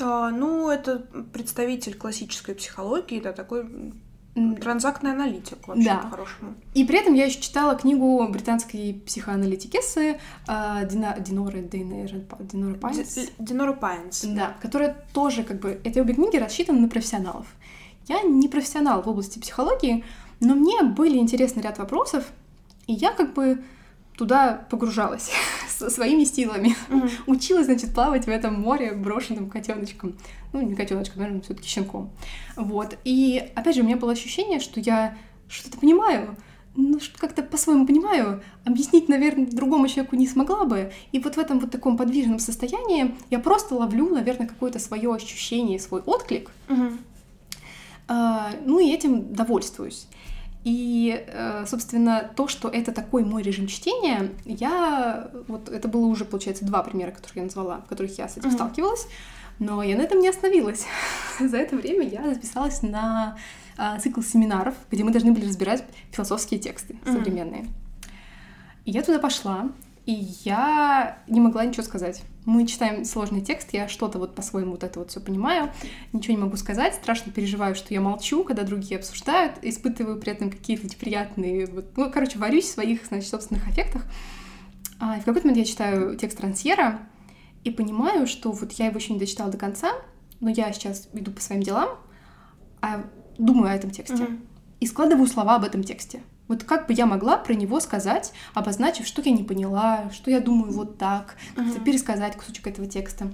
А, ну, это представитель классической психологии, да, такой Транзактный аналитик, вообще да. по-хорошему. И при этом я еще читала книгу британской психоаналитикессы э, Дина, Диноры, Диноры, Диноры Пайнс. Диноры Пайнс. Да, которая тоже как бы... Эти обе книги рассчитаны на профессионалов. Я не профессионал в области психологии, но мне были интересны ряд вопросов, и я как бы туда погружалась со своими силами. Mm-hmm. Училась, значит, плавать в этом море брошенным котеночком. Ну, не котеночком, наверное, все-таки щенком. Вот. И опять же, у меня было ощущение, что я что-то понимаю, ну, как-то по-своему понимаю, объяснить, наверное, другому человеку не смогла бы. И вот в этом вот таком подвижном состоянии я просто ловлю, наверное, какое-то свое ощущение, свой отклик. Mm-hmm. А, ну и этим довольствуюсь. И, э, собственно, то, что это такой мой режим чтения, я... Вот это было уже, получается, два примера, которых я назвала, в которых я с этим mm-hmm. сталкивалась. Но я на этом не остановилась. За это время я записалась на а, цикл семинаров, где мы должны были разбирать философские тексты mm-hmm. современные. И я туда пошла, и я не могла ничего сказать. Мы читаем сложный текст, я что-то вот по-своему вот это вот все понимаю, ничего не могу сказать, страшно переживаю, что я молчу, когда другие обсуждают, испытываю при этом какие-то неприятные, вот, ну, короче, варюсь в своих, значит, собственных аффектах. А, и в какой-то момент я читаю текст Трансьера и понимаю, что вот я его еще не дочитала до конца, но я сейчас иду по своим делам, а думаю о этом тексте. Mm-hmm. И складываю слова об этом тексте. Вот как бы я могла про него сказать, обозначив, что я не поняла, что я думаю вот так, как-то пересказать кусочек этого текста.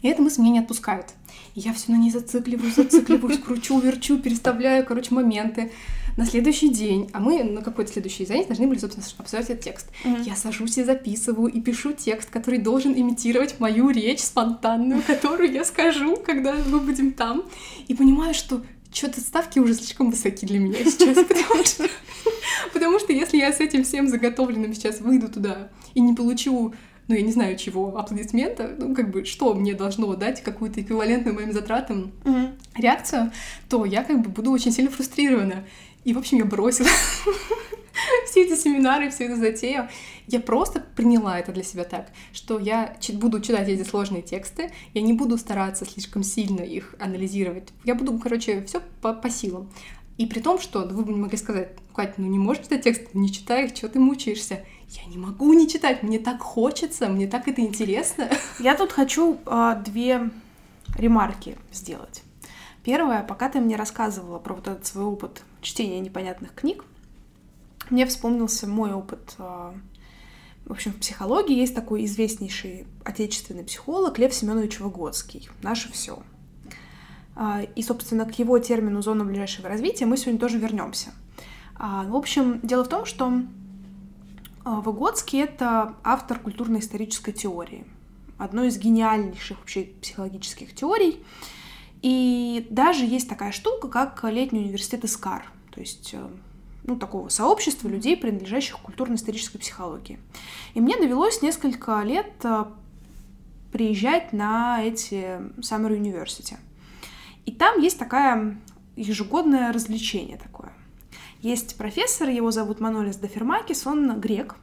И эта мысль меня не отпускает. И я все на ней зацикливаюсь, зацикливаюсь, кручу, верчу, переставляю, короче, моменты. На следующий день, а мы на какой-то следующий занятие должны были, собственно, обсуждать этот текст. Mm-hmm. Я сажусь и записываю, и пишу текст, который должен имитировать мою речь спонтанную, которую я скажу, когда мы будем там. И понимаю, что что-то ставки уже слишком высоки для меня сейчас, потому что, потому что если я с этим всем заготовленным сейчас выйду туда и не получу ну, я не знаю чего, аплодисмента, ну, как бы, что мне должно дать какую-то эквивалентную моим затратам mm-hmm. реакцию, то я как бы буду очень сильно фрустрирована. И, в общем, я бросила все эти семинары, всю эту затею. Я просто приняла это для себя так, что я буду читать эти сложные тексты, я не буду стараться слишком сильно их анализировать. Я буду, короче, все по, по силам. И при том, что вы бы могли сказать, Катя, ну не можешь читать текст, не читай их, что ты мучаешься. Я не могу не читать, мне так хочется, мне так это интересно. Я тут хочу э, две ремарки сделать. Первое, пока ты мне рассказывала про вот этот свой опыт чтения непонятных книг, мне вспомнился мой опыт. А, в общем, в психологии есть такой известнейший отечественный психолог Лев Семенович Выгодский. Наше все. А, и, собственно, к его термину «зона ближайшего развития» мы сегодня тоже вернемся. А, в общем, дело в том, что Выгодский — это автор культурно-исторической теории, одной из гениальнейших вообще психологических теорий — и даже есть такая штука, как летний университет Искар, то есть э, ну, такого сообщества людей, принадлежащих культурно-исторической психологии. И мне довелось несколько лет э, приезжать на эти Summer University. И там есть такая ежегодное развлечение такое. Есть профессор, его зовут Манолис Дофермакис, он грек,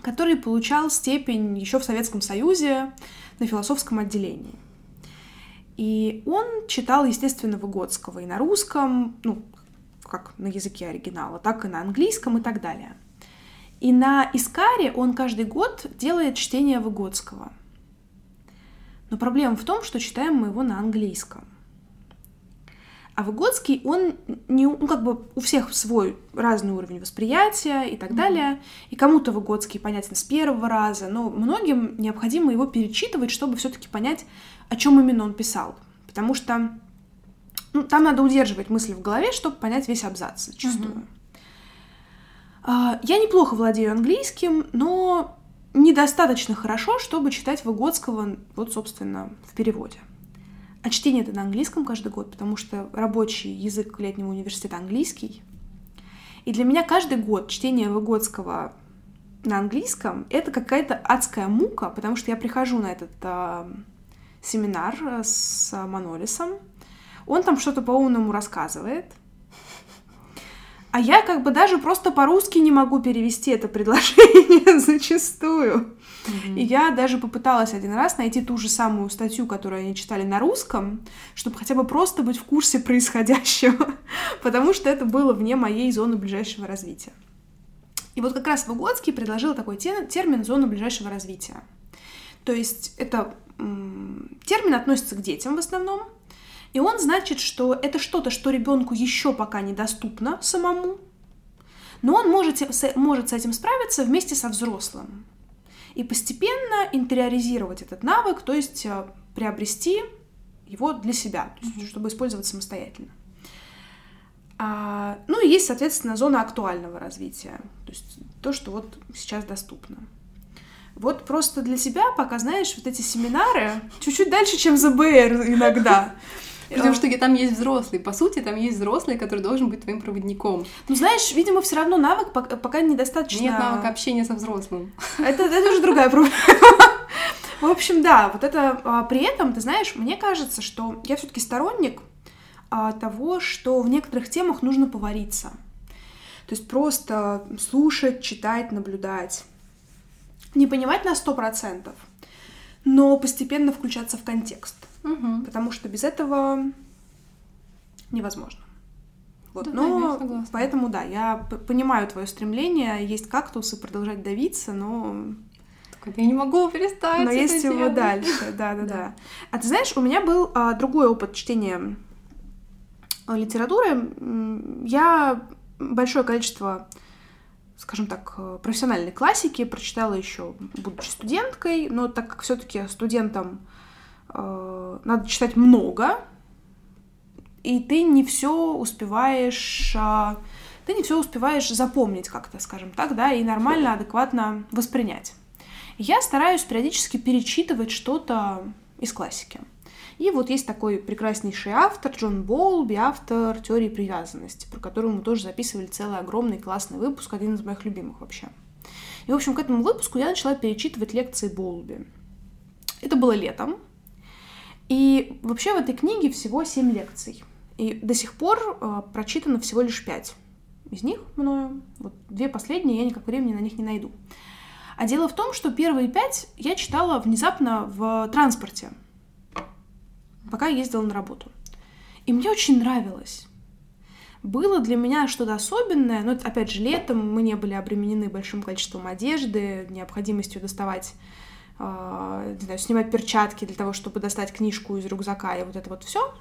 который получал степень еще в Советском Союзе на философском отделении. И он читал, естественно, Выгодского и на русском, ну, как на языке оригинала, так и на английском и так далее. И на Искаре он каждый год делает чтение Выгодского. Но проблема в том, что читаем мы его на английском. А Выгодский, он не, ну, как бы у всех свой разный уровень восприятия и так mm-hmm. далее. И кому-то Выгодский понятен с первого раза, но многим необходимо его перечитывать, чтобы все-таки понять, о чем именно он писал. Потому что ну, там надо удерживать мысли в голове, чтобы понять весь абзац зачастую. Mm-hmm. Я неплохо владею английским, но недостаточно хорошо, чтобы читать Выгодского, вот, собственно, в переводе. А чтение это на английском каждый год, потому что рабочий язык летнего университета английский. И для меня каждый год чтение Выгодского на английском — это какая-то адская мука, потому что я прихожу на этот э, семинар с Манолисом, он там что-то по-умному рассказывает, а я как бы даже просто по-русски не могу перевести это предложение зачастую. И я даже попыталась один раз найти ту же самую статью, которую они читали на русском, чтобы хотя бы просто быть в курсе происходящего, потому что это было вне моей зоны ближайшего развития. И вот как раз Выгодский предложил такой термин «зона ближайшего развития». То есть это термин относится к детям в основном, и он значит, что это что-то, что ребенку еще пока недоступно самому, но он может, может с этим справиться вместе со взрослым и постепенно интериоризировать этот навык, то есть э, приобрести его для себя, есть, чтобы использовать самостоятельно. А, ну и есть, соответственно, зона актуального развития, то есть то, что вот сейчас доступно. Вот просто для себя, пока знаешь, вот эти семинары чуть-чуть дальше, чем ЗБР иногда. Потому что там есть взрослый. По сути, там есть взрослый, который должен быть твоим проводником. Ну, знаешь, видимо, все равно навык пока недостаточно... Нет навыка общения со взрослым. Это, это уже другая проблема. В общем, да, вот это а, при этом, ты знаешь, мне кажется, что я все-таки сторонник а, того, что в некоторых темах нужно повариться. То есть просто слушать, читать, наблюдать. Не понимать на сто процентов, но постепенно включаться в контекст. Угу. Потому что без этого невозможно. Вот. Да, но да, поэтому да, я понимаю твое стремление, есть кактусы, продолжать давиться, но я не могу перестать. Но есть его дальше, да, да, да. А ты знаешь, у меня был а, другой опыт чтения а, литературы. Я большое количество скажем так, э, профессиональной классики прочитала еще, будучи студенткой, но так как все-таки студентам э, надо читать много, и ты не все успеваешь, э, ты не все успеваешь запомнить как-то, скажем так, да, и нормально, адекватно воспринять. Я стараюсь периодически перечитывать что-то из классики. И вот есть такой прекраснейший автор, Джон Болби, автор теории привязанности, про которую мы тоже записывали целый огромный классный выпуск, один из моих любимых вообще. И, в общем, к этому выпуску я начала перечитывать лекции Болби. Это было летом. И вообще в этой книге всего семь лекций. И до сих пор э, прочитано всего лишь пять из них мною. Вот две последние я никак времени на них не найду. А дело в том, что первые пять я читала внезапно в транспорте пока я ездила на работу. И мне очень нравилось. Было для меня что-то особенное, но, опять же, летом мы не были обременены большим количеством одежды, необходимостью доставать, не знаю, снимать перчатки для того, чтобы достать книжку из рюкзака и вот это вот все.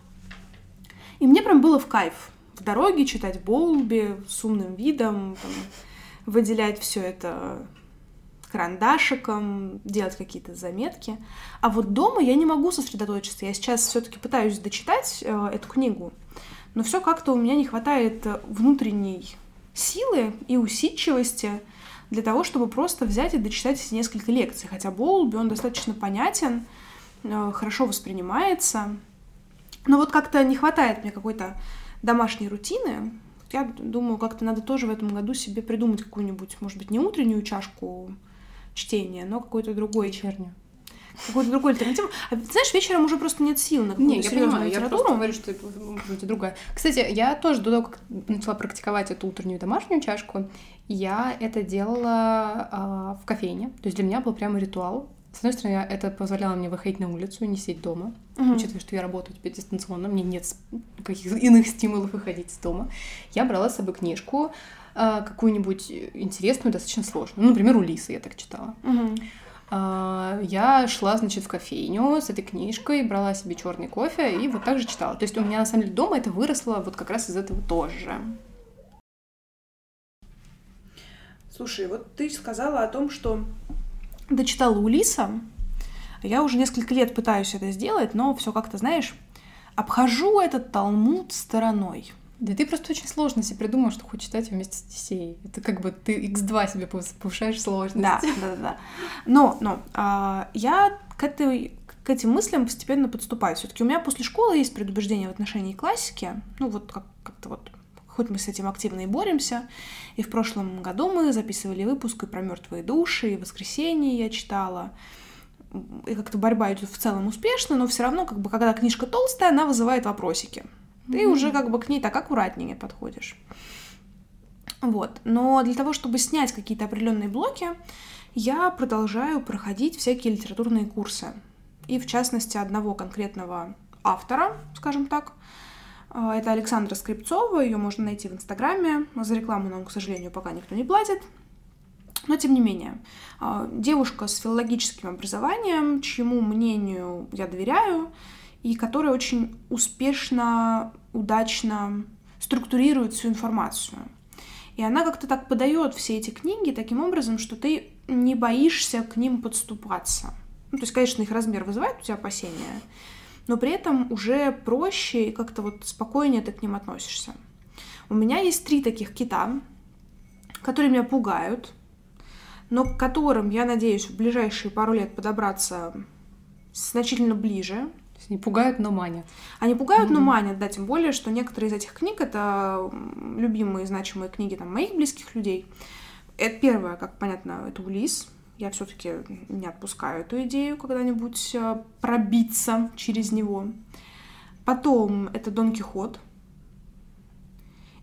И мне прям было в кайф в дороге читать Болби с умным видом, там, выделять все это карандашиком, делать какие-то заметки. А вот дома я не могу сосредоточиться. Я сейчас все-таки пытаюсь дочитать э, эту книгу, но все как-то у меня не хватает внутренней силы и усидчивости для того, чтобы просто взять и дочитать эти несколько лекций. Хотя Болби, он достаточно понятен, э, хорошо воспринимается. Но вот как-то не хватает мне какой-то домашней рутины. Я думаю, как-то надо тоже в этом году себе придумать какую-нибудь, может быть, не утреннюю чашку чтение, но какой-то другой. Вечернюю. Какую-то другую альтернативу. А, знаешь, вечером уже просто нет сил на какую-то Не, я понимаю, литературу. я просто говорю, что это может другая. Кстати, я тоже до того, как начала практиковать эту утреннюю домашнюю чашку, я это делала а, в кофейне. То есть для меня был прямо ритуал. С одной стороны, это позволяло мне выходить на улицу и не сидеть дома, uh-huh. учитывая, что я работаю теперь дистанционно, мне нет каких иных стимулов выходить из дома. Я брала с собой книжку, а, какую-нибудь интересную, достаточно сложную. Ну, например, Улисы я так читала. Угу. Я шла, значит, в кофейню с этой книжкой, брала себе черный кофе и вот так же читала. То есть у меня, на самом деле, дома это выросло вот как раз из этого тоже. Слушай, вот ты сказала о том, что дочитала Улиса. Я уже несколько лет пытаюсь это сделать, но все как-то, знаешь, обхожу этот Талмуд стороной. Да ты просто очень сложно себе придумал, что хочешь читать вместе с Одиссеей. Это как бы ты x2 себе повышаешь сложность. Да, да, да. Но, но а, я к, этой, к этим мыслям постепенно подступаю. все таки у меня после школы есть предубеждение в отношении классики. Ну, вот как- как-то вот хоть мы с этим активно и боремся. И в прошлом году мы записывали выпуск и про мертвые души, и воскресенье я читала. И как-то борьба идет в целом успешно, но все равно, как бы, когда книжка толстая, она вызывает вопросики ты mm-hmm. уже как бы к ней так аккуратнее подходишь. Вот. Но для того, чтобы снять какие-то определенные блоки, я продолжаю проходить всякие литературные курсы. И в частности одного конкретного автора, скажем так. А, это Александра Скрипцова, ее можно найти в Инстаграме. За рекламу нам, к сожалению, пока никто не платит. Но тем не менее, а, девушка с филологическим образованием, чьему мнению я доверяю, и которая очень успешно, удачно структурирует всю информацию. И она как-то так подает все эти книги таким образом, что ты не боишься к ним подступаться. Ну, то есть, конечно, их размер вызывает у тебя опасения, но при этом уже проще и как-то вот спокойнее ты к ним относишься. У меня есть три таких кита, которые меня пугают, но к которым я надеюсь в ближайшие пару лет подобраться значительно ближе, они пугают, но манят. Они пугают, mm-hmm. но манят, да, тем более, что некоторые из этих книг это любимые, значимые книги там, моих близких людей. Это первое, как понятно, это Улис. Я все-таки не отпускаю эту идею когда-нибудь э, пробиться через него. Потом это Дон Кихот.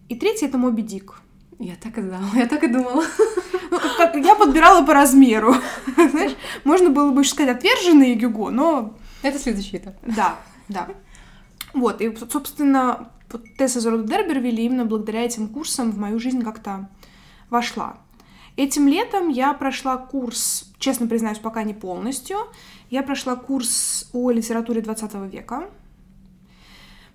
И третий это Моби Дик. Я так и знала, я так и думала. Ну, как, я подбирала по размеру. Знаешь, можно было бы сказать отверженные Гюго, но это следующий этап. Да, да. Вот, и, собственно, Тесса Зорода Дербервилли именно благодаря этим курсам в мою жизнь как-то вошла. Этим летом я прошла курс, честно признаюсь, пока не полностью, я прошла курс о литературе 20 века.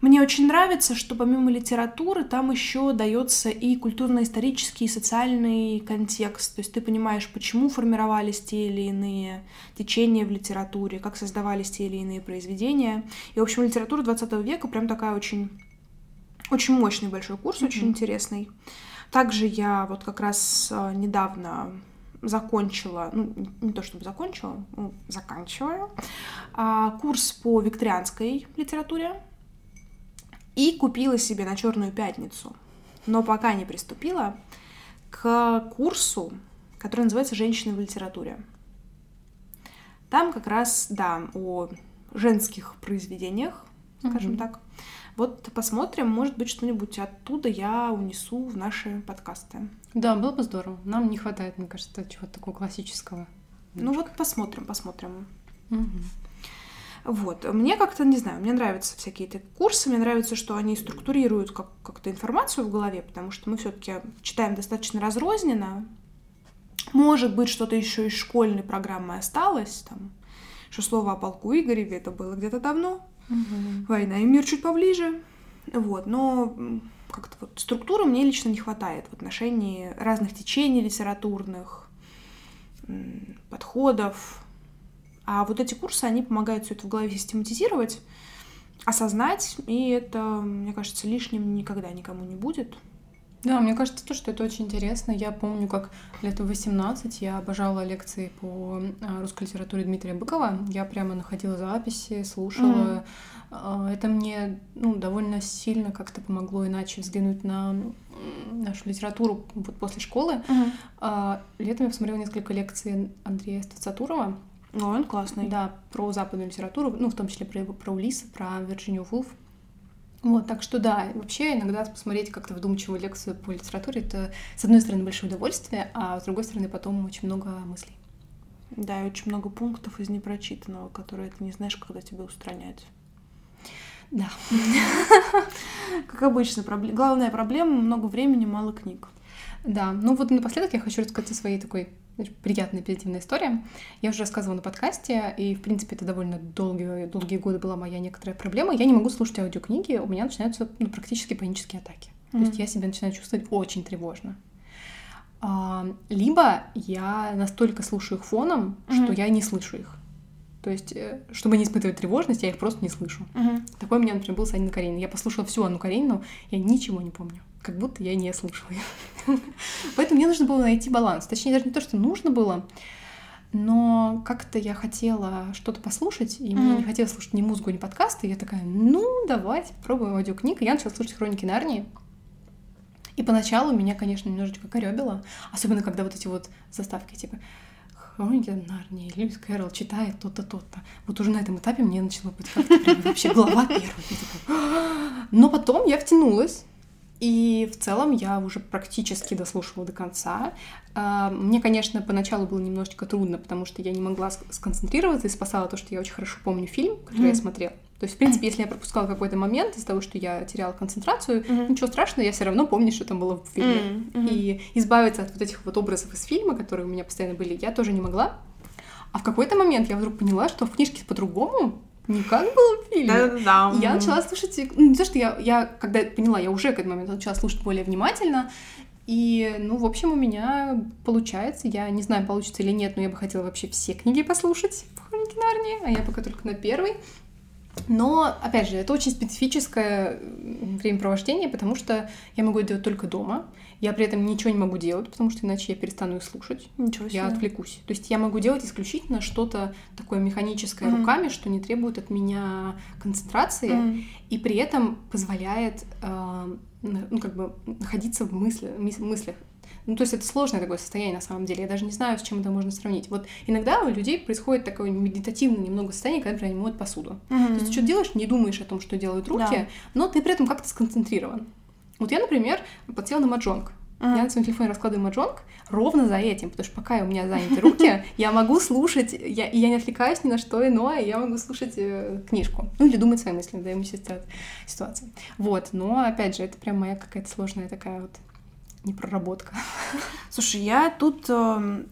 Мне очень нравится, что помимо литературы там еще дается и культурно-исторический, и социальный контекст. То есть ты понимаешь, почему формировались те или иные течения в литературе, как создавались те или иные произведения. И, в общем, литература 20 века прям такая очень, очень мощный большой курс, mm-hmm. очень интересный. Также я вот как раз э, недавно закончила, ну, не то чтобы закончила, ну, заканчиваю, а, курс по викторианской литературе и купила себе на Черную пятницу, но пока не приступила к курсу, который называется «Женщины в литературе». Там как раз, да, о женских произведениях, скажем mm-hmm. так. Вот посмотрим, может быть, что-нибудь оттуда я унесу в наши подкасты. Да, было бы здорово. Нам не хватает, мне кажется, чего-то такого классического. Ну вот посмотрим, посмотрим. Угу. Вот. Мне как-то, не знаю, мне нравятся всякие эти курсы, мне нравится, что они структурируют как- как-то информацию в голове, потому что мы все-таки читаем достаточно разрозненно. Может быть, что-то еще из школьной программы осталось, там, что слово о полку Игореве, это было где-то давно, Угу. Война и мир чуть поближе. Вот, но как-то вот структуры мне лично не хватает в отношении разных течений литературных, подходов. А вот эти курсы, они помогают все это в голове систематизировать, осознать, и это, мне кажется, лишним никогда никому не будет. Да, мне кажется, то, что это очень интересно. Я помню, как лет в 18 я обожала лекции по а, русской литературе Дмитрия Быкова. Я прямо находила записи, слушала. Mm. Это мне ну, довольно сильно как-то помогло иначе взглянуть на нашу литературу вот после школы. Mm. Летом я посмотрела несколько лекций Андрея Стацатурова. О, он классный. Да, про западную литературу, ну, в том числе про, про Улиса, про Вирджинию Вулф. Вот, так что да, вообще иногда посмотреть как-то вдумчивую лекцию по литературе, это, с одной стороны, большое удовольствие, а с другой стороны, потом очень много мыслей. Да, и очень много пунктов из непрочитанного, которые ты не знаешь, когда тебе устранять. Да. Как обычно, главная проблема — много времени, мало книг. Да, ну вот напоследок я хочу рассказать о своей такой приятная позитивная история. Я уже рассказывала на подкасте, и, в принципе, это довольно долгие, долгие годы была моя некоторая проблема. Я не могу слушать аудиокниги, у меня начинаются ну, практически панические атаки. Mm-hmm. То есть я себя начинаю чувствовать очень тревожно. А, либо я настолько слушаю их фоном, mm-hmm. что я не слышу их. То есть, э, чтобы не испытывать тревожность, я их просто не слышу. Uh-huh. Такой у меня, например, был с Анной Карениной. Я послушала всю Анну Каренину, я ничего не помню. Как будто я не слушала ее. Поэтому мне нужно было найти баланс. Точнее, даже не то, что нужно было, но как-то я хотела что-то послушать, и мне не хотелось слушать ни музыку, ни подкасты. И я такая, ну, давайте попробуем аудиокниг. И я начала слушать «Хроники Нарнии». И поначалу меня, конечно, немножечко корёбило, особенно когда вот эти вот заставки, типа хроники Нарнии, Льюис Кэрролл читает то-то, то-то. Вот уже на этом этапе мне начало быть как-то вообще глава первая. Но потом я втянулась, и в целом я уже практически дослушала до конца. А, мне, конечно, поначалу было немножечко трудно, потому что я не могла сконцентрироваться и спасала то, что я очень хорошо помню фильм, который mm. я смотрела. То есть, в принципе, если я пропускала какой-то момент из-за того, что я теряла концентрацию, mm-hmm. ничего страшного, я все равно помню, что там было в фильме. Mm-hmm. И избавиться от вот этих вот образов из фильма, которые у меня постоянно были, я тоже не могла. А в какой-то момент я вдруг поняла, что в книжке по-другому не как было в фильме. Я начала слушать, ну, не то, что я, я, когда поняла, я уже к этому моменту начала слушать более внимательно, и, ну, в общем, у меня получается, я не знаю, получится или нет, но я бы хотела вообще все книги послушать по Хронике Нарнии, а я пока только на первой. Но, опять же, это очень специфическое времяпровождение, потому что я могу это делать только дома. Я при этом ничего не могу делать, потому что иначе я перестану их слушать. Ничего себе. Я отвлекусь. То есть я могу делать исключительно что-то такое механическое mm-hmm. руками, что не требует от меня концентрации, mm-hmm. и при этом позволяет э, ну, как бы находиться в мысли, мыслях. Ну, то есть это сложное такое состояние на самом деле. Я даже не знаю, с чем это можно сравнить. Вот иногда у людей происходит такое медитативное немного состояние, когда, например, они моют посуду. Mm-hmm. То есть ты что делаешь, не думаешь о том, что делают руки, да. но ты при этом как-то сконцентрирован. Вот я, например, подсела на маджонг. Mm. Я на своем телефоне раскладываю маджонг ровно за этим, потому что пока у меня заняты руки, я могу слушать, я, и я не отвлекаюсь ни на что иное, я могу слушать э, книжку. Ну или думать свои мысли, да, ситуации. Вот, но опять же, это прям моя какая-то сложная такая вот непроработка. Слушай, я тут э,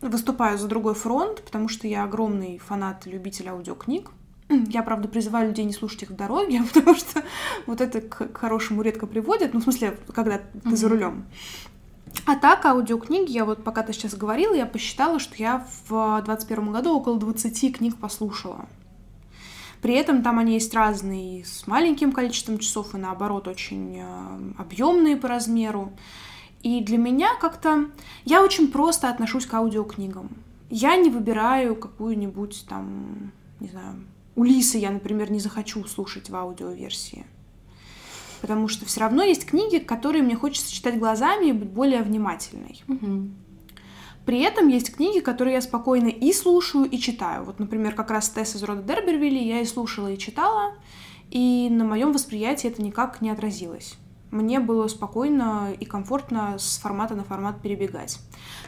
выступаю за другой фронт, потому что я огромный фанат, любитель аудиокниг. Я, правда, призываю людей не слушать их в дороге, потому что вот это к, к хорошему редко приводит. Ну, в смысле, когда ты mm-hmm. за рулем. А так, аудиокниги, я вот пока ты сейчас говорила, я посчитала, что я в 21 году около 20 книг послушала. При этом там они есть разные с маленьким количеством часов и наоборот очень э, объемные по размеру. И для меня как-то... Я очень просто отношусь к аудиокнигам. Я не выбираю какую-нибудь там, не знаю, Улисы я, например, не захочу слушать в аудиоверсии. Потому что все равно есть книги, которые мне хочется читать глазами и быть более внимательной. Угу. При этом есть книги, которые я спокойно и слушаю, и читаю. Вот, например, как раз Тесс из рода Дербервилли я и слушала, и читала, и на моем восприятии это никак не отразилось мне было спокойно и комфортно с формата на формат перебегать.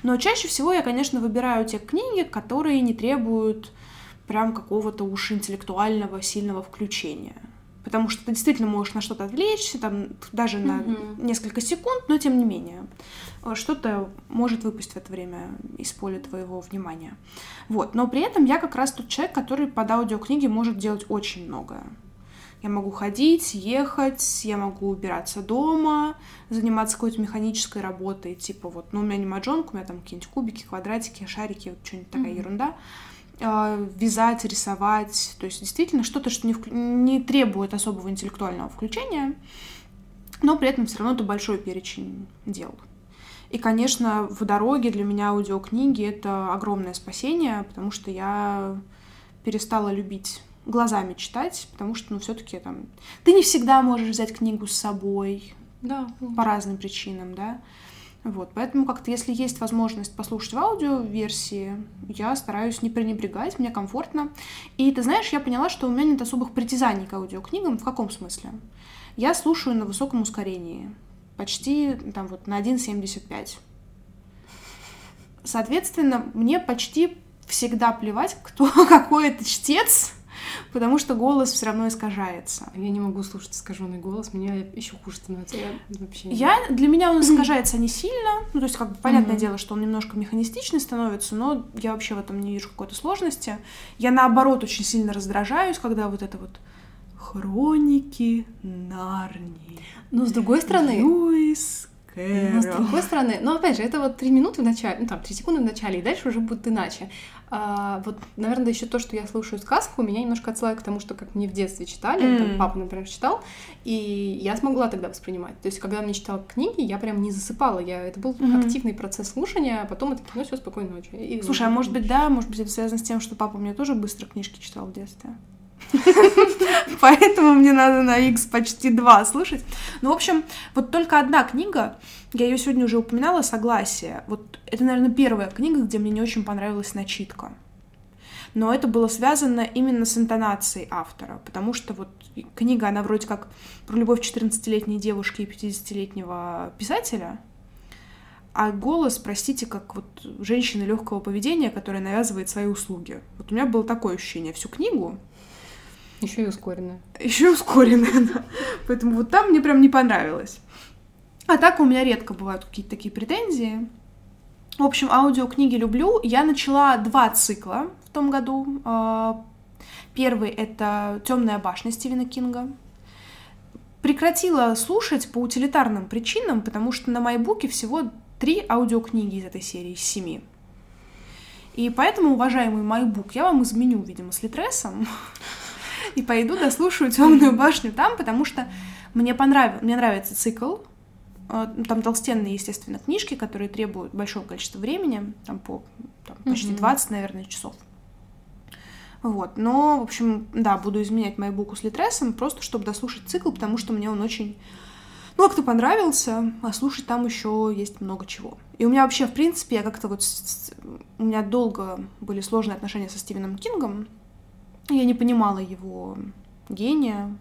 Но чаще всего я, конечно, выбираю те книги, которые не требуют прям какого-то уж интеллектуального сильного включения. Потому что ты действительно можешь на что-то отвлечься, там даже на mm-hmm. несколько секунд, но тем не менее что-то может выпасть в это время из поля твоего внимания. Вот. Но при этом я как раз тот человек, который под аудиокниги может делать очень многое. Я могу ходить, ехать, я могу убираться дома, заниматься какой-то механической работой, типа вот, ну, у меня не маджонка, у меня там какие-нибудь кубики, квадратики, шарики, вот что-нибудь такая mm-hmm. ерунда. Э, вязать, рисовать, то есть действительно что-то, что не, не требует особого интеллектуального включения, но при этом все равно это большой перечень дел. И, конечно, в дороге для меня аудиокниги — это огромное спасение, потому что я перестала любить глазами читать, потому что, ну, все-таки там... Ты не всегда можешь взять книгу с собой. Да. По разным причинам, да. Вот, поэтому как-то, если есть возможность послушать в аудиоверсии, я стараюсь не пренебрегать, мне комфортно. И ты знаешь, я поняла, что у меня нет особых притязаний к аудиокнигам. В каком смысле? Я слушаю на высоком ускорении, почти там вот на 1,75. Соответственно, мне почти всегда плевать, кто какой это чтец, потому что голос все равно искажается. Я не могу слушать искаженный голос, мне еще хуже становится. Я вообще. Я, для меня он искажается не сильно, ну, то есть, как бы, понятное mm-hmm. дело, что он немножко механистичный становится, но я вообще в этом не вижу какой-то сложности. Я, наоборот, очень сильно раздражаюсь, когда вот это вот хроники Нарнии. Но, с другой стороны... Льюис но с другой стороны, ну опять же, это вот три минуты в начале, ну там три секунды в начале, и дальше уже будет иначе. А, вот, наверное, еще то, что я слушаю сказку, меня немножко отсылает к тому, что как мне в детстве читали, mm. там, папа, например, читал, и я смогла тогда воспринимать. То есть, когда мне читал книги, я прям не засыпала, я это был mm-hmm. активный процесс слушания, а потом это ну все спокойной ночи. И, Слушай, а может быть, да, может быть, это связано с тем, что папа мне тоже быстро книжки читал в детстве. Поэтому мне надо на X почти два слушать. Ну, в общем, вот только одна книга, я ее сегодня уже упоминала, «Согласие». Вот это, наверное, первая книга, где мне не очень понравилась начитка. Но это было связано именно с интонацией автора, потому что вот книга, она вроде как про любовь 14-летней девушки и 50-летнего писателя, а голос, простите, как вот женщины легкого поведения, которая навязывает свои услуги. Вот у меня было такое ощущение всю книгу, еще и ускоренная. Еще и ускоренная, да. Поэтому вот там мне прям не понравилось. А так у меня редко бывают какие-то такие претензии. В общем, аудиокниги люблю. Я начала два цикла в том году. А, первый — это «Темная башня» Стивена Кинга. Прекратила слушать по утилитарным причинам, потому что на майбуке всего три аудиокниги из этой серии, из семи. И поэтому, уважаемый майбук, я вам изменю, видимо, с Литресом и пойду дослушаю темную башню там, потому что мне понравилось, мне нравится цикл. А, там толстенные, естественно, книжки, которые требуют большого количества времени, там по там, почти mm-hmm. 20, наверное, часов. Вот, но, в общем, да, буду изменять мою буку с Литресом, просто чтобы дослушать цикл, потому что мне он очень, ну, как-то понравился, а слушать там еще есть много чего. И у меня вообще, в принципе, я как-то вот... У меня долго были сложные отношения со Стивеном Кингом, я не понимала его гения,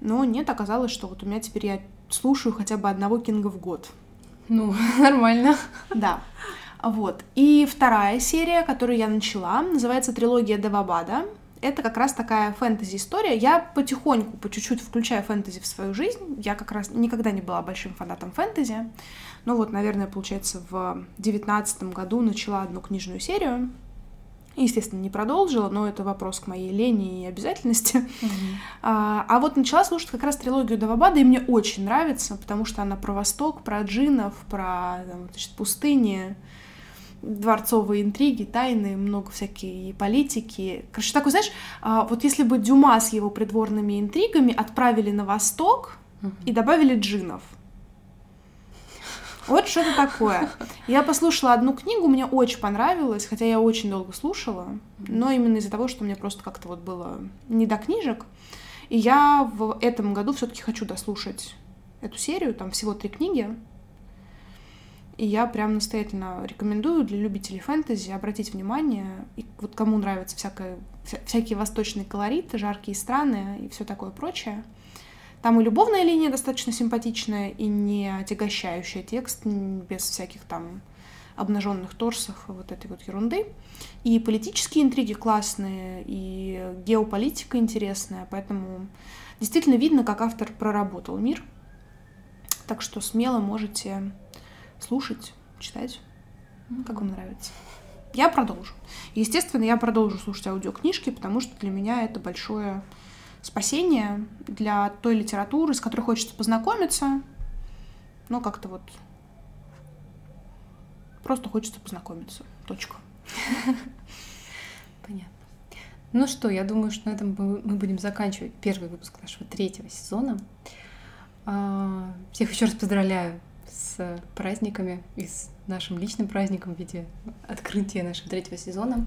но нет, оказалось, что вот у меня теперь я слушаю хотя бы одного Кинга в год. Ну, нормально. Да. Вот. И вторая серия, которую я начала, называется «Трилогия Девабада». Это как раз такая фэнтези-история. Я потихоньку, по чуть-чуть включаю фэнтези в свою жизнь. Я как раз никогда не была большим фанатом фэнтези. Но вот, наверное, получается, в девятнадцатом году начала одну книжную серию Естественно, не продолжила, но это вопрос к моей лени и обязательности. Мгм. А, а вот начала слушать как раз трилогию Давабада, и мне очень нравится, потому что она про Восток, про джинов, про там, значит, пустыни, дворцовые интриги, тайны, много всякой политики. Короче, такой, знаешь, а, вот если бы Дюма с его придворными интригами отправили на Восток Мгм. и добавили джинов. Вот что-то такое. Я послушала одну книгу, мне очень понравилось, хотя я очень долго слушала, но именно из-за того, что мне просто как-то вот было не до книжек. И я в этом году все-таки хочу дослушать эту серию, там всего три книги. И я прям настоятельно рекомендую для любителей фэнтези обратить внимание, и вот кому нравится всякое, вся- всякие восточные колориты, жаркие страны и все такое прочее. Там и любовная линия достаточно симпатичная и не отягощающая текст, без всяких там обнаженных торсов и вот этой вот ерунды. И политические интриги классные, и геополитика интересная, поэтому действительно видно, как автор проработал мир. Так что смело можете слушать, читать, как вам нравится. Я продолжу. Естественно, я продолжу слушать аудиокнижки, потому что для меня это большое спасение для той литературы, с которой хочется познакомиться. Но как-то вот просто хочется познакомиться. Точка. Понятно. Ну что, я думаю, что на этом мы мы будем заканчивать первый выпуск нашего третьего сезона. А, Всех еще раз поздравляю с праздниками и с нашим личным праздником в виде открытия нашего третьего сезона.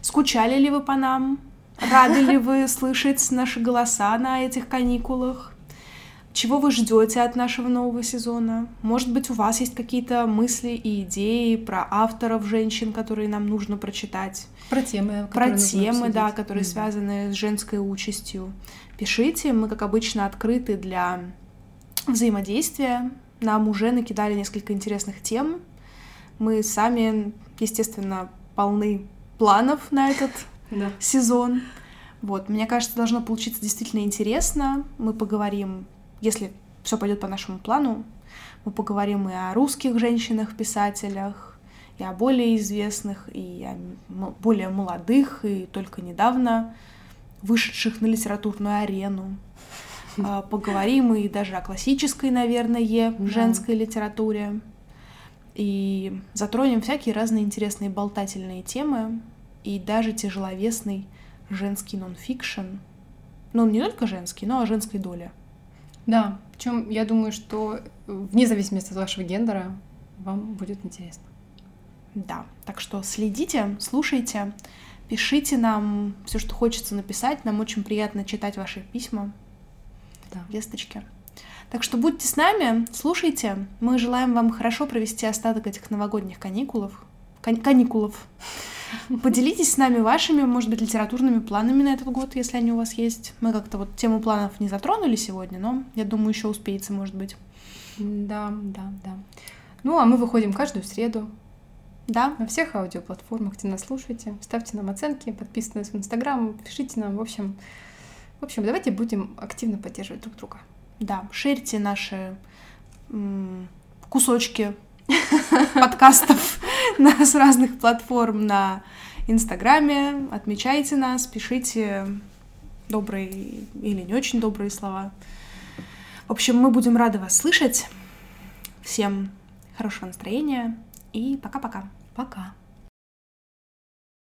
Скучали ли вы по нам? Рады ли вы слышать наши голоса на этих каникулах? Чего вы ждете от нашего нового сезона? Может быть, у вас есть какие-то мысли и идеи про авторов женщин, которые нам нужно прочитать? Про темы, Про темы, да, которые Мгм. связаны с женской участью. Пишите, мы, как обычно, открыты для взаимодействия. Нам уже накидали несколько интересных тем. Мы сами, естественно, полны планов на этот Да. сезон. Вот, мне кажется, должно получиться действительно интересно. Мы поговорим, если все пойдет по нашему плану, мы поговорим и о русских женщинах-писателях, и о более известных, и о более молодых, и только недавно вышедших на литературную арену. А, Поговорим и даже о классической, наверное, женской литературе. И затронем всякие разные интересные болтательные темы, и даже тяжеловесный женский нонфикшн. Ну, не только женский, но о женской доле. Да, причем я думаю, что э, вне зависимости от вашего гендера вам будет интересно. Да, так что следите, слушайте, пишите нам все, что хочется написать. Нам очень приятно читать ваши письма, Да. весточки. Так что будьте с нами, слушайте. Мы желаем вам хорошо провести остаток этих новогодних каникулов. Кан- каникулов. Поделитесь с нами вашими, может быть, литературными планами на этот год, если они у вас есть. Мы как-то вот тему планов не затронули сегодня, но я думаю, еще успеется, может быть. Да, да, да. Ну, а мы выходим каждую среду Да, на всех аудиоплатформах, где нас слушаете. Ставьте нам оценки, подписывайтесь в Инстаграм, пишите нам. В общем, в общем, давайте будем активно поддерживать друг друга. да, шерьте наши кусочки подкастов на, с разных платформ на Инстаграме, отмечайте нас, пишите добрые или не очень добрые слова. В общем, мы будем рады вас слышать. Всем хорошего настроения и пока-пока. Пока.